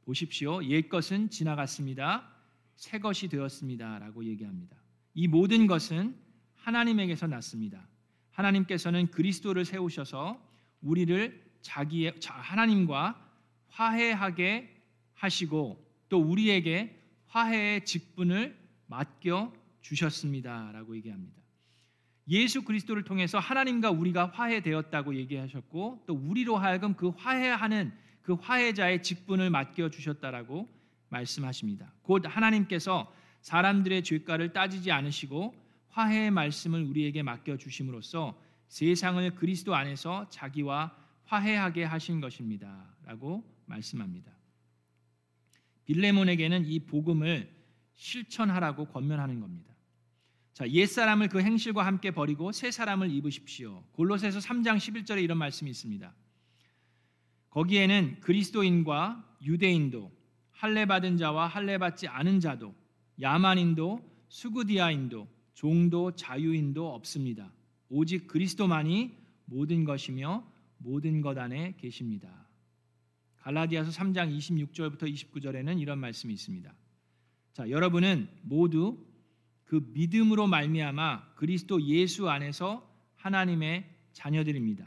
보십시오. 옛 것은 지나갔습니다. 새 것이 되었습니다 라고 얘기합니다. 이 모든 것은 하나님에게서 났습니다. 하나님께서는 그리스도를 세우셔서 우리를 자기의 하나님과 화해하게 하시고 또 우리에게 화해의 직분을 맡겨 주셨습니다라고 얘기합니다. 예수 그리스도를 통해서 하나님과 우리가 화해되었다고 얘기하셨고 또 우리로 하여금 그 화해하는 그 화해자의 직분을 맡겨 주셨다라고 말씀하십니다. 곧 하나님께서 사람들의 죄가를 따지지 않으시고 화해의 말씀을 우리에게 맡겨 주심으로써 세상을 그리스도 안에서 자기와 화해하게 하신 것입니다라고 말씀합니다. 빌레몬에게는 이 복음을 실천하라고 권면하는 겁니다. 자, 옛 사람을 그 행실과 함께 버리고 새 사람을 입으십시오. 골로새서 3장 11절에 이런 말씀이 있습니다. 거기에는 그리스도인과 유대인도 할례 받은 자와 할례 받지 않은 자도 야만인도 수구디아인도 종도 자유인도 없습니다. 오직 그리스도만이 모든 것이며 모든 것 안에 계십니다. 갈라디아서 3장 26절부터 29절에는 이런 말씀이 있습니다. 자, 여러분은 모두 그 믿음으로 말미암아 그리스도 예수 안에서 하나님의 자녀들입니다.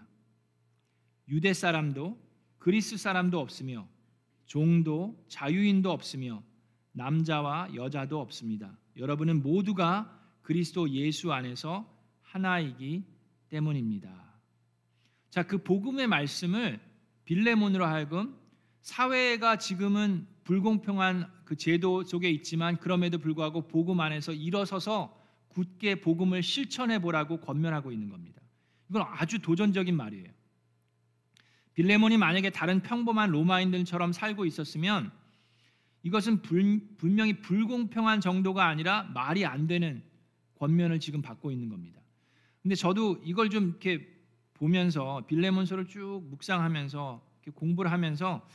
유대 사람도 그리스 사람도 없으며 종도 자유인도 없으며 남자와 여자도 없습니다. 여러분은 모두가 그리스도 예수 안에서 하나이기 때문입니다. 자, 그 복음의 말씀을 빌레몬으로 하여금 사회가 지금은 불공평한 그 제도 속에 있지만 그럼에도 불구하고 복음 안에서 일어서서 굳게 복음을 실천해 보라고 권면하고 있는 겁니다. 이건 아주 도전적인 말이에요. 빌레몬이 만약에 다른 평범한 로마인들처럼 살고 있었으면 이것은 불, 분명히 불공평한 정도가 아니라 말이 안 되는 권면을 지금 받고 있는 겁니다. 근데 저도 이걸 좀 이렇게 보면서 빌레몬서를 쭉 묵상하면서 공부를 하면서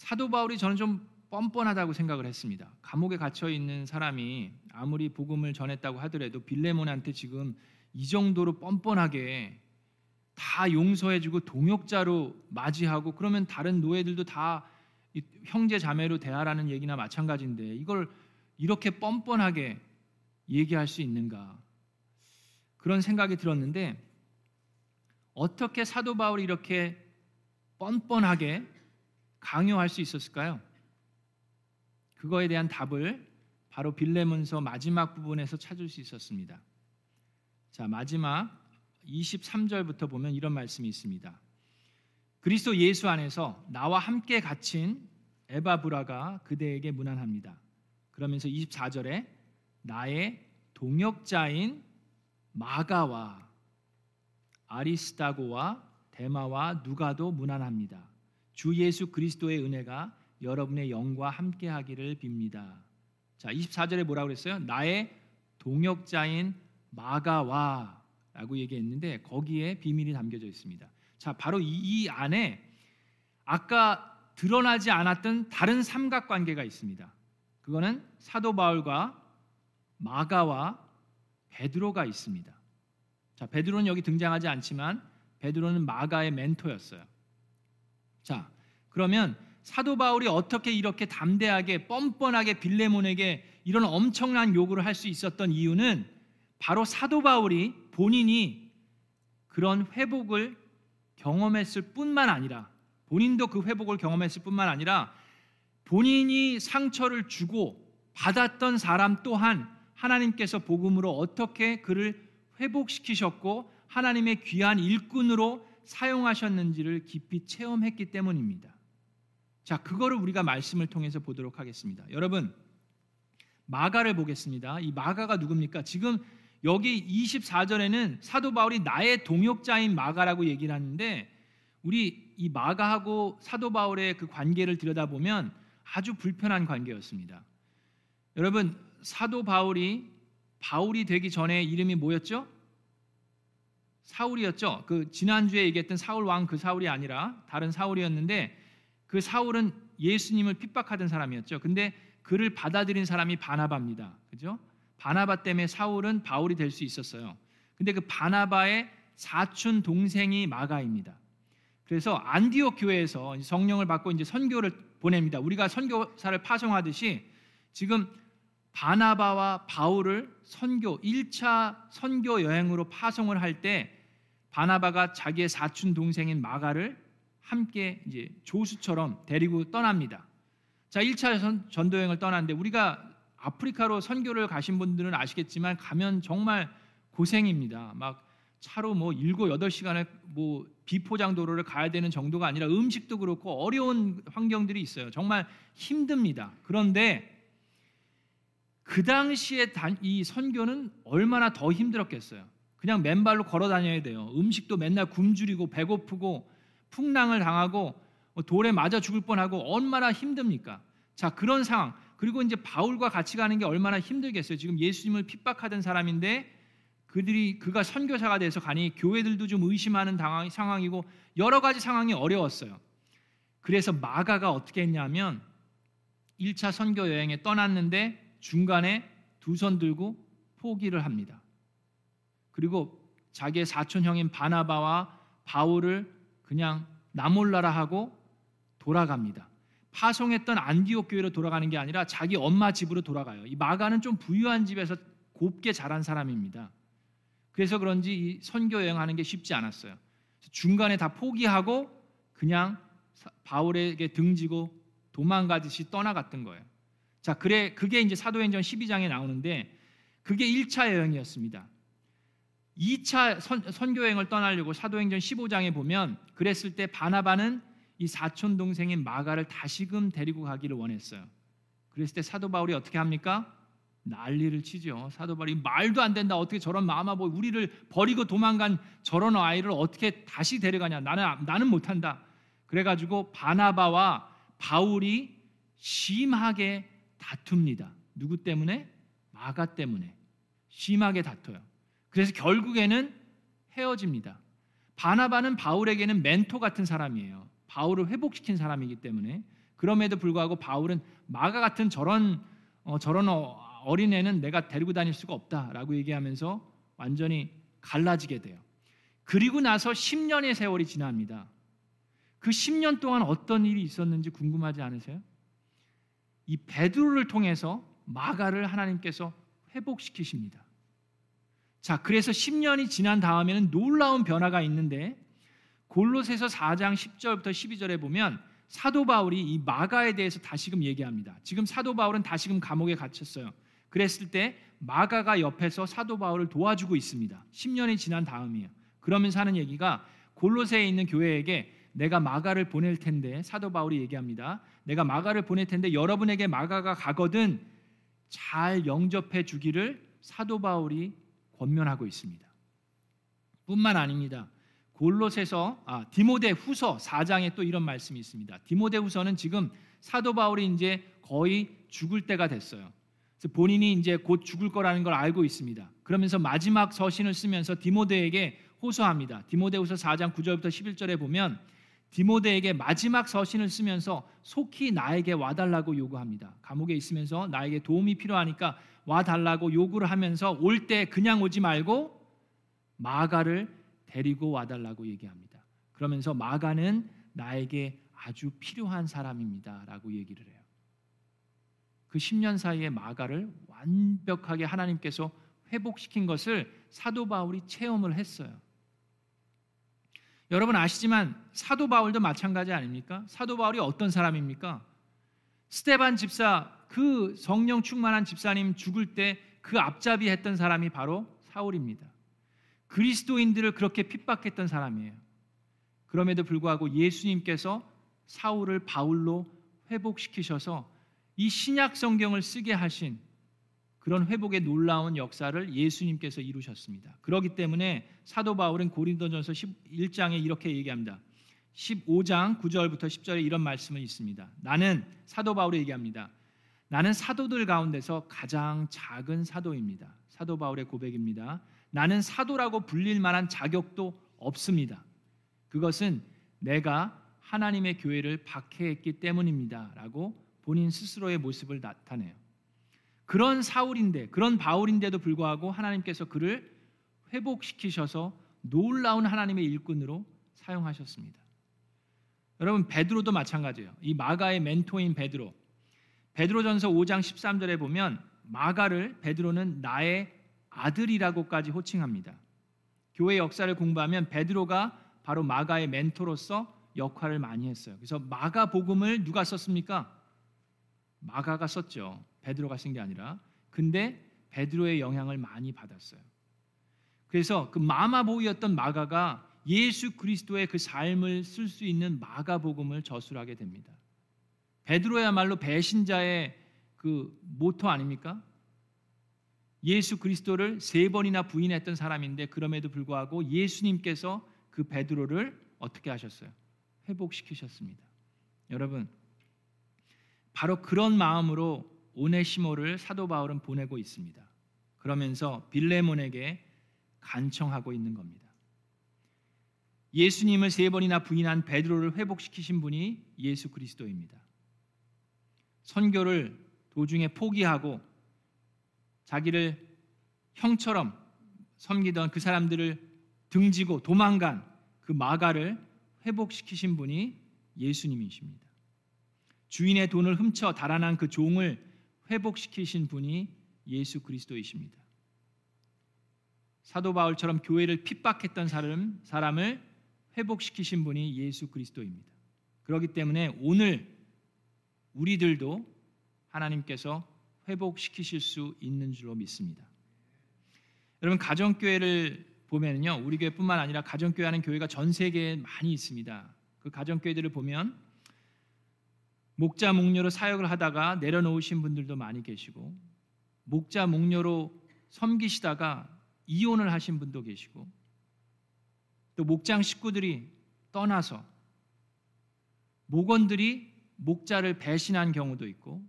사도 바울이 저는 좀 뻔뻔하다고 생각을 했습니다. 감옥에 갇혀 있는 사람이 아무리 복음을 전했다고 하더라도 빌레몬한테 지금 이 정도로 뻔뻔하게 다 용서해주고 동역자로 맞이하고 그러면 다른 노예들도 다 형제 자매로 대하라는 얘기나 마찬가지인데 이걸 이렇게 뻔뻔하게 얘기할 수 있는가 그런 생각이 들었는데 어떻게 사도 바울이 이렇게 뻔뻔하게 강요할 수 있었을까요? 그거에 대한 답을 바로 빌레문서 마지막 부분에서 찾을 수 있었습니다. 자, 마지막 23절부터 보면 이런 말씀이 있습니다. 그리스도 예수 안에서 나와 함께 갇힌 에바브라가 그대에게 문안합니다. 그러면서 24절에 나의 동역자인 마가와 아리스타고와 데마와 누가도 문안합니다. 주 예수 그리스도의 은혜가 여러분의 영과 함께 하기를 빕니다. 자, 24절에 뭐라고 그랬어요? 나의 동역자인 마가와 라고 얘기했는데 거기에 비밀이 담겨져 있습니다. 자, 바로 이, 이 안에 아까 드러나지 않았던 다른 삼각 관계가 있습니다. 그거는 사도 바울과 마가와 베드로가 있습니다. 자, 베드로는 여기 등장하지 않지만 베드로는 마가의 멘토였어요. 자, 그러면 사도 바울이 어떻게 이렇게 담대하게 뻔뻔하게 빌레몬에게 이런 엄청난 요구를 할 수 있었던 이유는 바로 사도 바울이 본인이 그런 회복을 경험했을 뿐만 아니라 본인도 그 회복을 경험했을 뿐만 아니라 본인이 상처를 주고 받았던 사람 또한 하나님께서 복음으로 어떻게 그를 회복시키셨고 하나님의 귀한 일꾼으로 사용하셨는지를 깊이 체험했기 때문입니다. 자, 그거를 우리가 말씀을 통해서 보도록 하겠습니다. 여러분, 마가를 보겠습니다. 이 마가가 누굽니까? 지금 여기 24절에는 사도 바울이 나의 동역자인 마가라고 얘기를 하는데 우리 이 마가하고 사도 바울의 그 관계를 들여다보면 아주 불편한 관계였습니다. 여러분, 사도 바울이 바울이 되기 전에 이름이 뭐였죠? 사울이었죠. 그 지난주에 얘기했던 사울 왕 그 사울이 아니라 다른 사울이었는데 그 사울은 예수님을 핍박하던 사람이었죠. 근데 그를 받아들인 사람이 바나바입니다. 그죠? 바나바 때문에 사울은 바울이 될 수 있었어요. 근데 그 바나바의 사촌 동생이 마가입니다. 그래서 안디옥 교회에서 성령을 받고 이제 선교를 보냅니다. 우리가 선교사를 파송하듯이 지금 바나바와 바울을 선교 1차 선교 여행으로 파송을 할 때 바나바가 자기의 사촌 동생인 마가를 함께 이제 조수처럼 데리고 떠납니다. 자, 1차 전도 여행을 떠났는데 우리가 아프리카로 선교를 가신 분들은 아시겠지만 가면 정말 고생입니다. 막 차로 뭐 7, 8시간을 뭐 비포장 도로를 가야 되는 정도가 아니라 음식도 그렇고 어려운 환경들이 있어요. 정말 힘듭니다. 그런데 그 당시에 이 선교는 얼마나 더 힘들었겠어요. 그냥 맨발로 걸어 다녀야 돼요. 음식도 맨날 굶주리고 배고프고 풍랑을 당하고 뭐 돌에 맞아 죽을 뻔하고 얼마나 힘듭니까? 자 그런 상황 그리고 이제 바울과 같이 가는 게 얼마나 힘들겠어요. 지금 예수님을 핍박하던 사람인데 그들이 그가 선교사가 돼서 가니 교회들도 좀 의심하는 상황이고 여러 가지 상황이 어려웠어요. 그래서 마가가 어떻게 했냐면 1차 선교 여행에 떠났는데 중간에 두 손 들고 포기를 합니다. 그리고 자기의 사촌 형인 바나바와 바울을 그냥 나몰라라 하고 돌아갑니다. 파송했던 안디옥 교회로 돌아가는 게 아니라 자기 엄마 집으로 돌아가요. 이 마가는 좀 부유한 집에서 곱게 자란 사람입니다. 그래서 그런지 이 선교 여행하는 게 쉽지 않았어요. 중간에 다 포기하고 그냥 바울에게 등지고 도망가듯이 떠나갔던 거예요. 자, 그래 그게 이제 사도행전 12장에 나오는데 그게 1차 여행이었습니다. 2차 선, 선교 여행을 떠나려고 사도행전 15장에 보면 그랬을 때 바나바는 이 사촌 동생인 마가를 다시금 데리고 가기를 원했어요. 그랬을 때 사도 바울이 어떻게 합니까? 난리를 치죠. 사도 바울이 말도 안 된다. 어떻게 저런 마마보 우리를 버리고 도망간 저런 아이를 어떻게 다시 데려가냐? 나는 나는 못한다. 그래가지고 바나바와 바울이 심하게 다툽니다. 누구 때문에? 마가 때문에 심하게 다퉈요. 그래서 결국에는 헤어집니다. 바나바는 바울에게는 멘토 같은 사람이에요. 바울을 회복시킨 사람이기 때문에 그럼에도 불구하고 바울은 마가 같은 저런 어, 저런 어, 어린애는 내가 데리고 다닐 수가 없다라고 얘기하면서 완전히 갈라지게 돼요. 그리고 나서 10년의 세월이 지납니다. 그 10년 동안 어떤 일이 있었는지 궁금하지 않으세요? 이 베드로를 통해서 마가를 하나님께서 회복시키십니다. 자, 그래서 10년이 지난 다음에는 놀라운 변화가 있는데 골로새서 4장 10절부터 12절에 보면 사도 바울이 이 마가에 대해서 다시금 얘기합니다. 지금 사도 바울은 다시금 감옥에 갇혔어요. 그랬을 때 마가가 옆에서 사도 바울을 도와주고 있습니다. 10년이 지난 다음이에요. 그러면서 하는 얘기가 골로새에 있는 교회에게 내가 마가를 보낼 텐데 사도 바울이 얘기합니다. 내가 마가를 보낼 텐데 여러분에게 마가가 가거든 잘 영접해 주기를 사도 바울이 권면하고 있습니다. 뿐만 아닙니다. 골로새서 아 디모데 후서 4장에 또 이런 말씀이 있습니다. 디모데 후서는 지금 사도 바울이 이제 거의 죽을 때가 됐어요. 본인이 이제 곧 죽을 거라는 걸 알고 있습니다. 그러면서 마지막 서신을 쓰면서 디모데에게 호소합니다. 디모데후서 4장 9절부터 11절에 보면 디모데에게 마지막 서신을 쓰면서 속히 나에게 와달라고 요구합니다. 감옥에 있으면서 나에게 도움이 필요하니까 와달라고 요구를 하면서 올 때 그냥 오지 말고 마가를 데리고 와달라고 얘기합니다. 그러면서 마가는 나에게 아주 필요한 사람입니다라고 얘기를 해요. 그 10년 사이에 마가를 완벽하게 하나님께서 회복시킨 것을 사도 바울이 체험을 했어요. 여러분 아시지만 사도 바울도 마찬가지 아닙니까? 사도 바울이 어떤 사람입니까? 스테반 집사 그 성령 충만한 집사님 죽을 때 그 앞잡이 했던 사람이 바로 사울입니다. 그리스도인들을 그렇게 핍박했던 사람이에요. 그럼에도 불구하고 예수님께서 사울을 바울로 회복시키셔서 이 신약 성경을 쓰게 하신 그런 회복의 놀라운 역사를 예수님께서 이루셨습니다. 그렇기 때문에 사도 바울은 고린도전서 11장에 이렇게 얘기합니다. 15장 9절부터 10절에 이런 말씀이 있습니다. 나는 사도 바울이 얘기합니다. 나는 사도들 가운데서 가장 작은 사도입니다. 사도 바울의 고백입니다. 나는 사도라고 불릴 만한 자격도 없습니다. 그것은 내가 하나님의 교회를 박해했기 때문입니다라고 본인 스스로의 모습을 나타내요. 그런 사울인데 그런 바울인데도 불구하고 하나님께서 그를 회복시키셔서 놀라운 하나님의 일꾼으로 사용하셨습니다. 여러분 베드로도 마찬가지예요. 이 마가의 멘토인 베드로. 베드로전서 5장 13절에 보면 마가를 베드로는 나의 아들이라고까지 호칭합니다. 교회 역사를 공부하면 베드로가 바로 마가의 멘토로서 역할을 많이 했어요. 그래서 마가 복음을 누가 썼습니까? 마가가 썼죠. 베드로가 쓴 게 아니라. 근데 베드로의 영향을 많이 받았어요. 그래서 그 마마보이였던 마가가 예수 그리스도의 그 삶을 쓸 수 있는 마가복음을 저술하게 됩니다. 베드로야말로 배신자의 그 모토 아닙니까? 예수 그리스도를 세 번이나 부인했던 사람인데 그럼에도 불구하고 예수님께서 그 베드로를 어떻게 하셨어요? 회복시키셨습니다. 여러분 바로 그런 마음으로 오네시모를 사도 바울은 보내고 있습니다. 그러면서 빌레몬에게 간청하고 있는 겁니다. 예수님을 세 번이나 부인한 베드로를 회복시키신 분이 예수 그리스도입니다. 선교를 도중에 포기하고 자기를 형처럼 섬기던 그 사람들을 등지고 도망간 그 마가를 회복시키신 분이 예수님이십니다. 주인의 돈을 훔쳐 달아난 그 종을 회복시키신 분이 예수 그리스도이십니다. 사도 바울처럼 교회를 핍박했던 사람, 사람을 회복시키신 분이 예수 그리스도입니다. 그렇기 때문에 오늘 우리들도 하나님께서 회복시키실 수 있는 줄로 믿습니다. 여러분 가정교회를 보면요, 우리 교회뿐만 아니라 가정교회 하는 교회가 전 세계에 많이 있습니다. 그 가정교회들을 보면 목자 목녀로 사역을 하다가 내려놓으신 분들도 많이 계시고 목자 목녀로 섬기시다가 이혼을 하신 분도 계시고 또 목장 식구들이 떠나서 목원들이 목자를 배신한 경우도 있고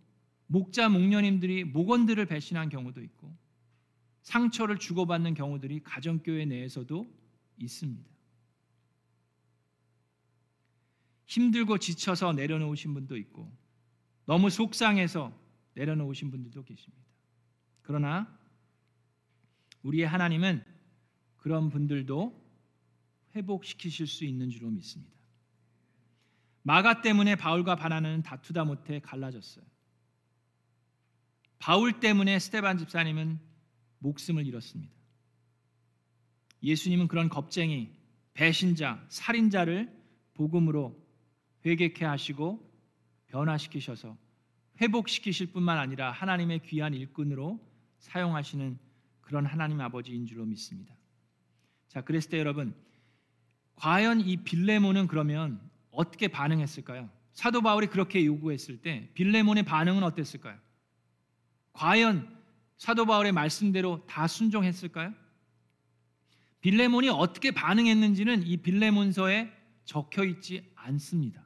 목자 목녀님들이 목원들을 배신한 경우도 있고 상처를 주고받는 경우들이 가정교회 내에서도 있습니다. 힘들고 지쳐서 내려놓으신 분도 있고 너무 속상해서 내려놓으신 분들도 계십니다. 그러나 우리의 하나님은 그런 분들도 회복시키실 수 있는 줄로 믿습니다. 마가 때문에 바울과 바나는 다투다 못해 갈라졌어요. 바울 때문에 스테반 집사님은 목숨을 잃었습니다. 예수님은 그런 겁쟁이, 배신자, 살인자를 복음으로 회개케 하시고 변화시키셔서 회복시키실 뿐만 아니라 하나님의 귀한 일꾼으로 사용하시는 그런 하나님 아버지인 줄로 믿습니다. 자, 그랬을 때 여러분, 과연 이 빌레몬은 그러면 어떻게 반응했을까요? 사도 바울이 그렇게 요구했을 때 빌레몬의 반응은 어땠을까요? 과연 사도 바울의 말씀대로 다 순종했을까요? 빌레몬이 어떻게 반응했는지는 이 빌레몬서에 적혀 있지 않습니다.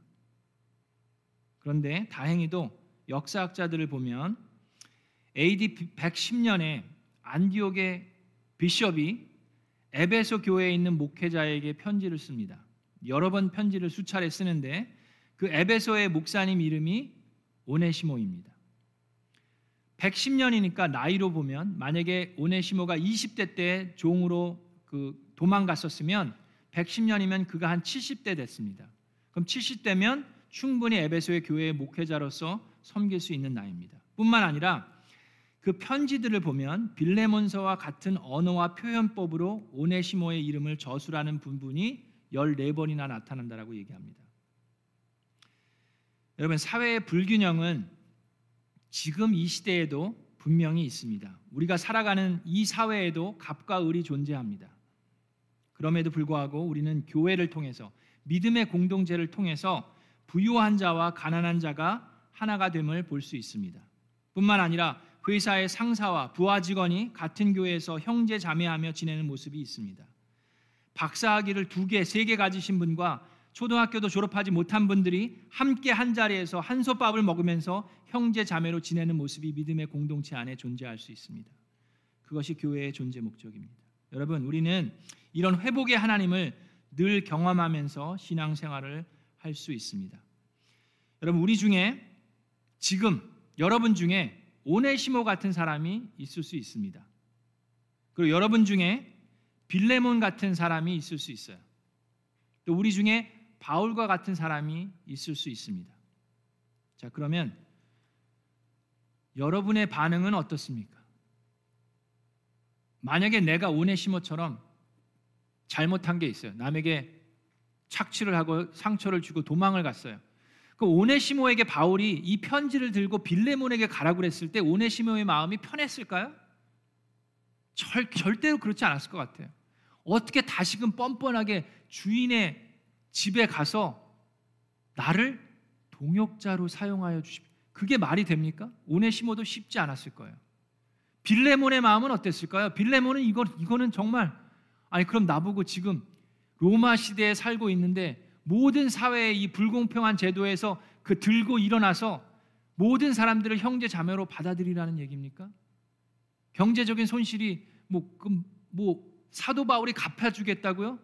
그런데 다행히도 역사학자들을 보면 AD 110년에 안디옥의 비숍이 에베소 교회에 있는 목회자에게 편지를 씁니다. 여러 번 편지를 수차례 쓰는데 그 에베소의 목사님 이름이 오네시모입니다. 110년이니까 나이로 보면 만약에 오네시모가 20대 때 종으로 그 도망갔었으면 110년이면 그가 한 70대 됐습니다. 그럼 70대면 충분히 에베소의 교회의 목회자로서 섬길 수 있는 나이입니다. 뿐만 아니라 그 편지들을 보면 빌레몬서와 같은 언어와 표현법으로 오네시모의 이름을 저술하는 부분이 14번이나 나타난다라고 얘기합니다. 여러분 사회의 불균형은 지금 이 시대에도 분명히 있습니다. 우리가 살아가는 이 사회에도 갑과 을이 존재합니다. 그럼에도 불구하고 우리는 교회를 통해서 믿음의 공동체를 통해서 부유한 자와 가난한 자가 하나가 됨을 볼 수 있습니다. 뿐만 아니라 회사의 상사와 부하 직원이 같은 교회에서 형제 자매하며 지내는 모습이 있습니다. 박사학위를 두 개, 세 개 가지신 분과 초등학교도 졸업하지 못한 분들이 함께 한 자리에서 한솥밥을 먹으면서 형제 자매로 지내는 모습이 믿음의 공동체 안에 존재할 수 있습니다. 그것이 교회의 존재 목적입니다. 여러분, 우리는 이런 회복의 하나님을 늘 경험하면서 신앙생활을 할 수 있습니다. 여러분, 우리 중에 지금 여러분 중에 오네시모 같은 사람이 있을 수 있습니다. 그리고 여러분 중에 빌레몬 같은 사람이 있을 수 있어요. 또 우리 중에 바울과 같은 사람이 있을 수 있습니다. 자, 그러면 여러분의 반응은 어떻습니까? 만약에 내가 오네시모처럼 잘못한 게 있어요. 남에게 착취를 하고 상처를 주고 도망을 갔어요. 그 오네시모에게 바울이 이 편지를 들고 빌레몬에게 가라고 그랬을 때 오네시모의 마음이 편했을까요? 절, 절대로 그렇지 않았을 것 같아요. 어떻게 다시금 뻔뻔하게 주인의 집에 가서 나를 동역자로 사용하여 주십 그게 말이 됩니까? 오네시모도 쉽지 않았을 거예요. 빌레몬의 마음은 어땠을까요? 빌레몬은 이거 이거는 정말 아니 그럼 나보고 지금 로마 시대에 살고 있는데 모든 사회의 이 불공평한 제도에서 그 들고 일어나서 모든 사람들을 형제 자매로 받아들이라는 얘기입니까? 경제적인 손실이 뭐, 뭐 사도 바울이 갚아주겠다고요?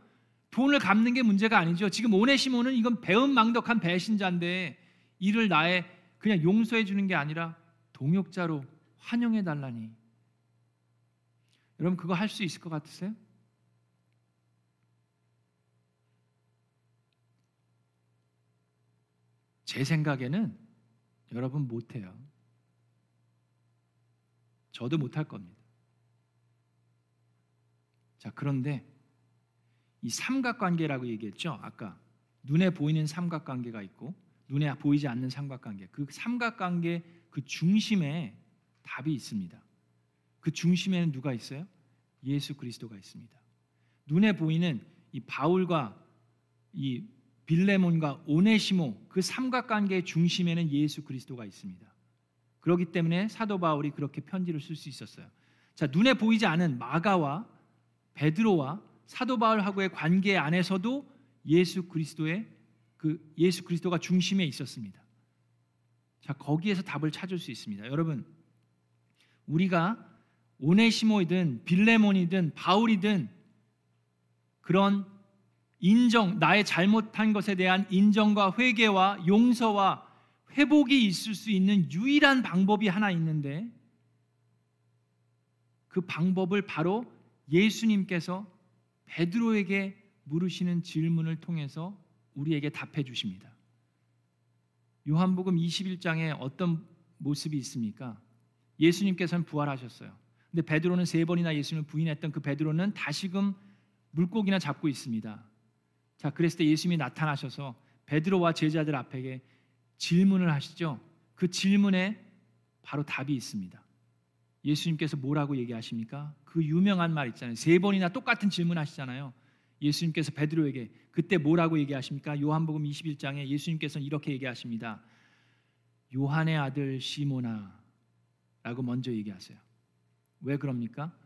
돈을 갚는 게 문제가 아니죠. 지금 오네시모는 이건 배은망덕한 배신자인데 이를 나의 그냥 용서해 주는 게 아니라 동역자로 환영해 달라니. 여러분 그거 할 수 있을 것 같으세요? 제 생각에는 여러분 못해요. 저도 못할 겁니다. 자, 그런데 이 삼각관계라고 얘기했죠. 아까 눈에 보이는 삼각관계가 있고 눈에 보이지 않는 삼각관계. 그 삼각관계 그 중심에 답이 있습니다. 그 중심에는 누가 있어요? 예수 그리스도가 있습니다. 눈에 보이는 이 바울과 이 빌레몬과 오네시모 그 삼각관계의 중심에는 예수 그리스도가 있습니다. 그렇기 때문에 사도 바울이 그렇게 편지를 쓸 수 있었어요. 자, 눈에 보이지 않은 마가와 베드로와 사도 바울하고의 관계 안에서도 예수 그리스도의 그 예수 그리스도가 중심에 있었습니다. 자, 거기에서 답을 찾을 수 있습니다. 여러분, 우리가 오네시모이든 빌레몬이든 바울이든 그런 인정, 나의 잘못한 것에 대한 인정과 회개와 용서와 회복이 있을 수 있는 유일한 방법이 하나 있는데 그 방법을 바로 예수님께서 베드로에게 물으시는 질문을 통해서 우리에게 답해 주십니다. 요한복음 21장에 어떤 모습이 있습니까? 예수님께서는 부활하셨어요. 근데 베드로는 세 번이나 예수님을 부인했던 그 베드로는 다시금 물고기나 잡고 있습니다. 자, 그랬을 때 예수님이 나타나셔서 베드로와 제자들 앞에 질문을 하시죠. 그 질문에 바로 답이 있습니다. 예수님께서 뭐라고 얘기하십니까? 그 유명한 말 있잖아요. 세 번이나 똑같은 질문 하시잖아요. 예수님께서 베드로에게 그때 뭐라고 얘기하십니까? 요한복음 21장에 예수님께서는 이렇게 얘기하십니다. 요한의 아들 시모나 라고 먼저 얘기하세요. 왜 그럽니까?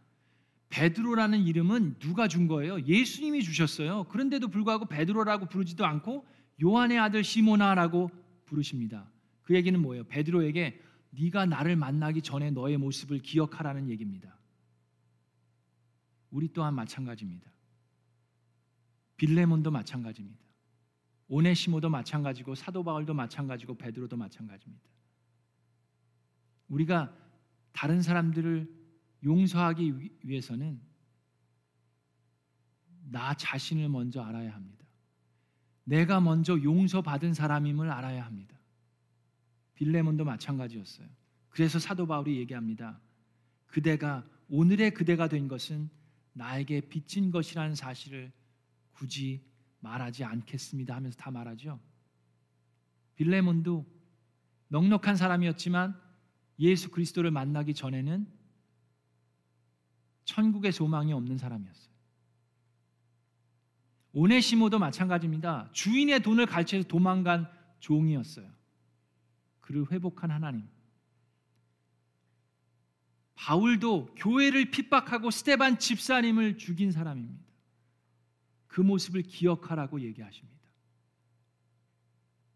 베드로라는 이름은 누가 준 거예요? 예수님이 주셨어요. 그런데도 불구하고 베드로라고 부르지도 않고 요한의 아들 시모나라고 부르십니다. 그 얘기는 뭐예요? 베드로에게 네가 나를 만나기 전에 너의 모습을 기억하라는 얘기입니다. 우리 또한 마찬가지입니다. 빌레몬도 마찬가지입니다. 오네시모도 마찬가지고 사도 바울도 마찬가지고 베드로도 마찬가지입니다. 우리가 다른 사람들을 용서하기 위해서는 나 자신을 먼저 알아야 합니다. 내가 먼저 용서받은 사람임을 알아야 합니다. 빌레몬도 마찬가지였어요. 그래서 사도 바울이 얘기합니다. 그대가 오늘의 그대가 된 것은 나에게 빚진 것이라는 사실을 굳이 말하지 않겠습니다 하면서 다 말하죠. 빌레몬도 넉넉한 사람이었지만 예수 그리스도를 만나기 전에는 천국의 소망이 없는 사람이었어요. 오네시모도 마찬가지입니다. 주인의 돈을 갈취해서 도망간 종이었어요. 그를 회복한 하나님. 바울도 교회를 핍박하고 스테반 집사님을 죽인 사람입니다. 그 모습을 기억하라고 얘기하십니다.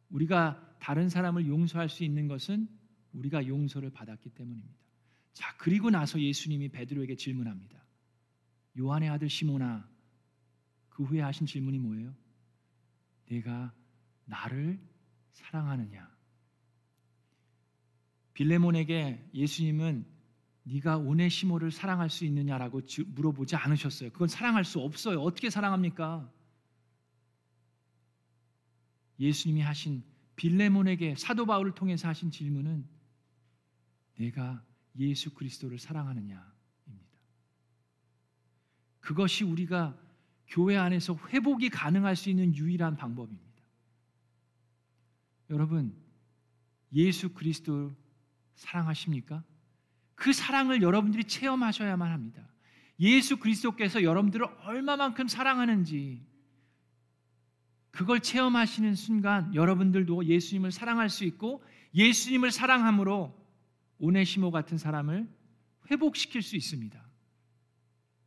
우리가 다른 사람을 용서할 수 있는 것은 우리가 용서를 받았기 때문입니다. 자, 그리고 나서 예수님이 베드로에게 질문합니다. 요한의 아들 시모나 그 후에 하신 질문이 뭐예요? 내가 나를 사랑하느냐? 빌레몬에게 예수님은 네가 오네시모를 사랑할 수 있느냐라고 물어보지 않으셨어요. 그건 사랑할 수 없어요. 어떻게 사랑합니까? 예수님이 하신 빌레몬에게 사도 바울을 통해서 하신 질문은 내가 예수 그리스도를 사랑하느냐입니다. 그것이 우리가 교회 안에서 회복이 가능할 수 있는 유일한 방법입니다. 여러분, 예수 그리스도 사랑하십니까? 그 사랑을 여러분들이 체험하셔야만 합니다. 예수 그리스도께서 여러분들을 얼마만큼 사랑하는지 그걸 체험하시는 순간 여러분들도 예수님을 사랑할 수 있고 예수님을 사랑함으로 오네시모 같은 사람을 회복시킬 수 있습니다.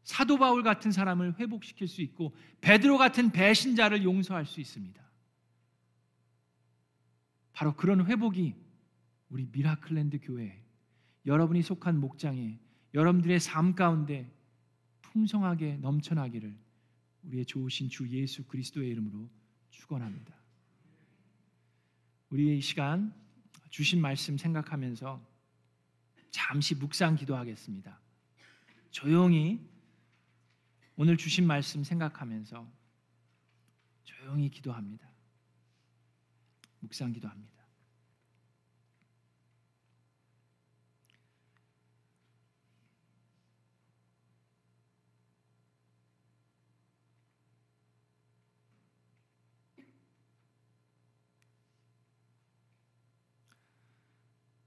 사도 바울 같은 사람을 회복시킬 수 있고 베드로 같은 배신자를 용서할 수 있습니다. 바로 그런 회복이 우리 미라클랜드 교회 여러분이 속한 목장에 여러분들의 삶 가운데 풍성하게 넘쳐나기를 우리의 좋으신 주 예수 그리스도의 이름으로 축원합니다. 우리 이 시간 주신 말씀 생각하면서 잠시 묵상 기도하겠습니다. 조용히 오늘 주신 말씀 생각하면서 조용히 기도합니다. 묵상 기도합니다.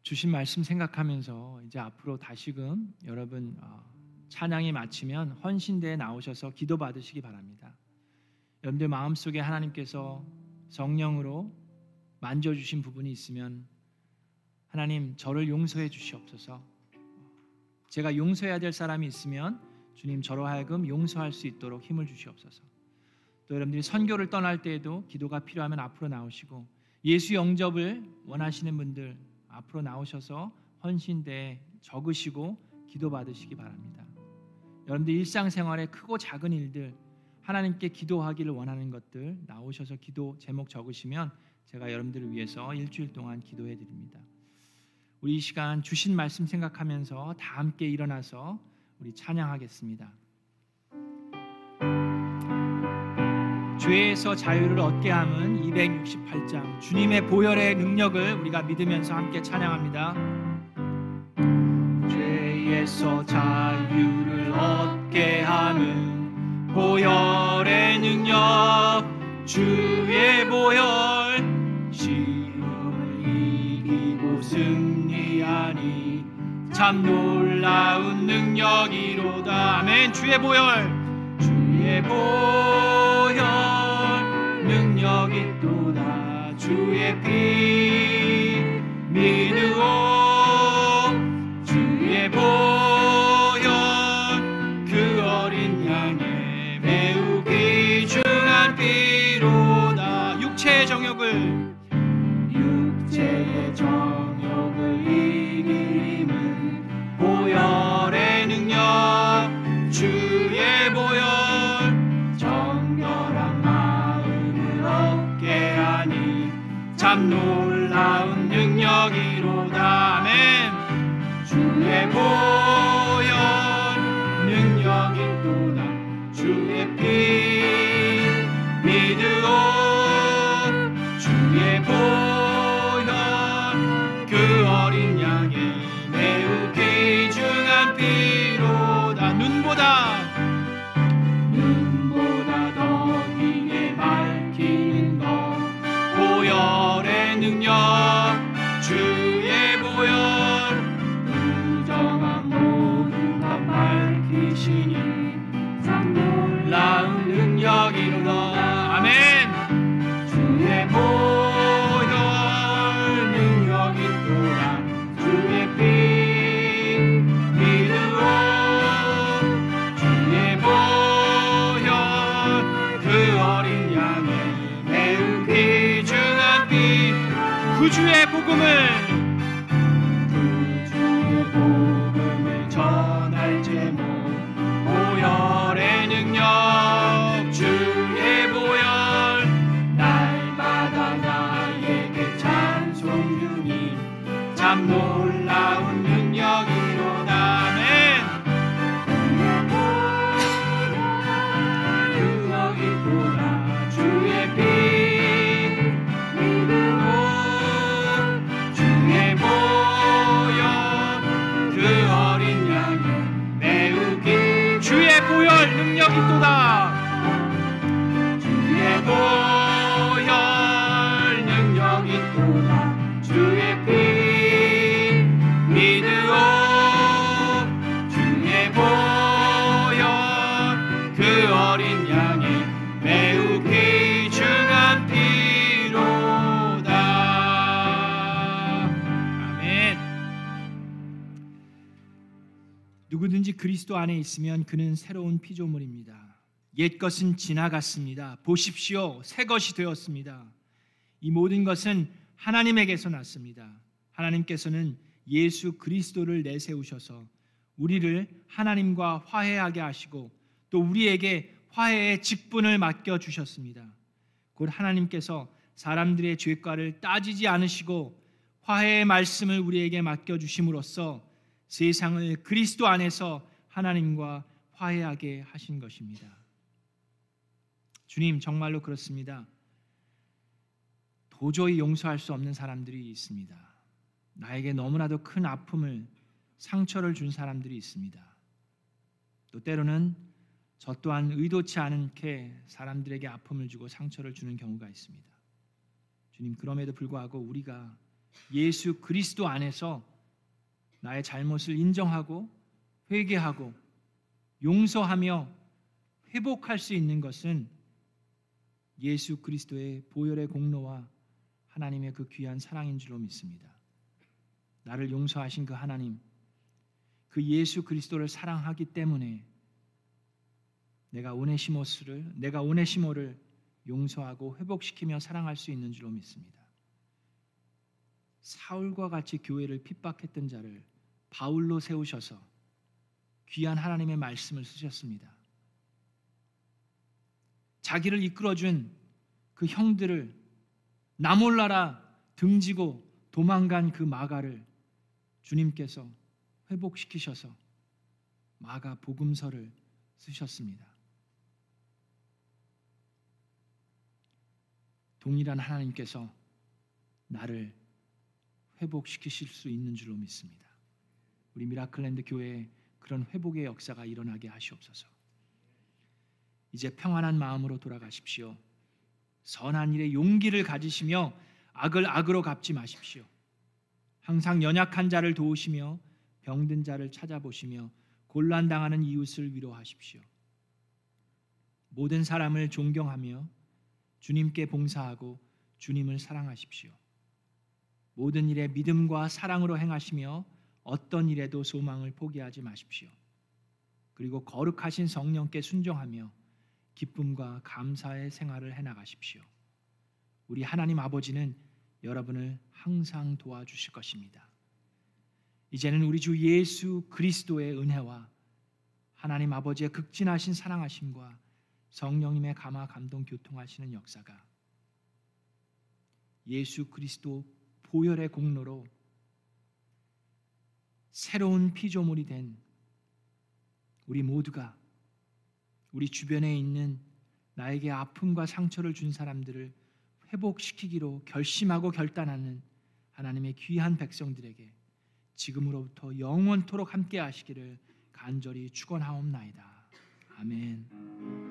주신 말씀 생각하면서 이제 앞으로 다시금 여러분 어, 찬양이 마치면 헌신대에 나오셔서 기도 받으시기 바랍니다. 여러분들 마음속에 하나님께서 성령으로 만져주신 부분이 있으면 하나님 저를 용서해 주시옵소서. 제가 용서해야 될 사람이 있으면 주님 저로 하여금 용서할 수 있도록 힘을 주시옵소서. 또 여러분들이 선교를 떠날 때에도 기도가 필요하면 앞으로 나오시고 예수 영접을 원하시는 분들 앞으로 나오셔서 헌신대 적으시고 기도 받으시기 바랍니다. 여러분들 일상생활에 크고 작은 일들 하나님께 기도하기를 원하는 것들 나오셔서 기도 제목 적으시면 제가 여러분들을 위해서 일주일 동안 기도해 드립니다. 우리 이 시간 주신 말씀 생각하면서 다 함께 일어나서 우리 찬양하겠습니다. 죄에서 자유를 얻게 함은 268장. 주님의 보혈의 능력을 우리가 믿으면서 함께 찬양합니다. 죄에서 자유를 얻게 함은 보혈의 능력 주의 보혈 시험을 이기고 승리하니 참 놀라운 능력이로다. 아멘. 주의 보혈 주의 보혈 또다 주의 피 믿으오. 주의 보혈 그 어린 양의 매우 귀중한 피로다. 육체의 정욕을 육체의 정욕 참 놀라운 능력이로다. 아멘. 주의 보 안에 있으면 그는 새로운 피조물입니다. 옛 것은 지나갔습니다. 보십시오. 새 것이 되었습니다. 이 모든 것은 하나님에게서 났습니다. 하나님께서는 예수 그리스도를 내세우셔서 우리를 하나님과 화해하게 하시고 또 우리에게 화해의 직분을 맡겨 주셨습니다. 곧 하나님께서 사람들의 죄과를 따지지 않으시고 화해의 말씀을 우리에게 맡겨 주심으로써 세상을 그리스도 안에서 하나님과 화해하게 하신 것입니다. 주님 정말로 그렇습니다. 도저히 용서할 수 없는 사람들이 있습니다. 나에게 너무나도 큰 아픔을 상처를 준 사람들이 있습니다. 또 때로는 저 또한 의도치 않게 사람들에게 아픔을 주고 상처를 주는 경우가 있습니다. 주님 그럼에도 불구하고 우리가 예수 그리스도 안에서 나의 잘못을 인정하고 회개하고 용서하며 회복할 수 있는 것은 예수 그리스도의 보혈의 공로와 하나님의 그 귀한 사랑인 줄로 믿습니다. 나를 용서하신 그 하나님, 그 예수 그리스도를 사랑하기 때문에 내가 오네시모스를 내가 오네시모를 용서하고 회복시키며 사랑할 수 있는 줄로 믿습니다. 사울과 같이 교회를 핍박했던 자를 바울로 세우셔서 귀한 하나님의 말씀을 쓰셨습니다. 자기를 이끌어준 그 형들을 나 몰라라 등지고 도망간 그 마가를 주님께서 회복시키셔서 마가 복음서를 쓰셨습니다. 동일한 하나님께서 나를 회복시키실 수 있는 줄로 믿습니다. 우리 미라클랜드 교회에 그런 회복의 역사가 일어나게 하시옵소서. 이제 평안한 마음으로 돌아가십시오. 선한 일에 용기를 가지시며 악을 악으로 갚지 마십시오. 항상 연약한 자를 도우시며 병든 자를 찾아보시며 곤란 당하는 이웃을 위로하십시오. 모든 사람을 존경하며 주님께 봉사하고 주님을 사랑하십시오. 모든 일에 믿음과 사랑으로 행하시며 어떤 일에도 소망을 포기하지 마십시오. 그리고 거룩하신 성령께 순종하며 기쁨과 감사의 생활을 해 나가십시오. 우리 하나님 아버지는 여러분을 항상 도와주실 것입니다. 이제는 우리 주 예수 그리스도의 은혜와 하나님 아버지의 극진하신 사랑하심과 성령님의 감화 감동 교통하시는 역사가 예수 그리스도 보혈의 공로로 새로운 피조물이 된 우리 모두가 우리 주변에 있는 나에게 아픔과 상처를 준 사람들을 회복시키기로 결심하고 결단하는 하나님의 귀한 백성들에게 지금으로부터 영원토록 함께 하시기를 간절히 축원하옵나이다. 아멘.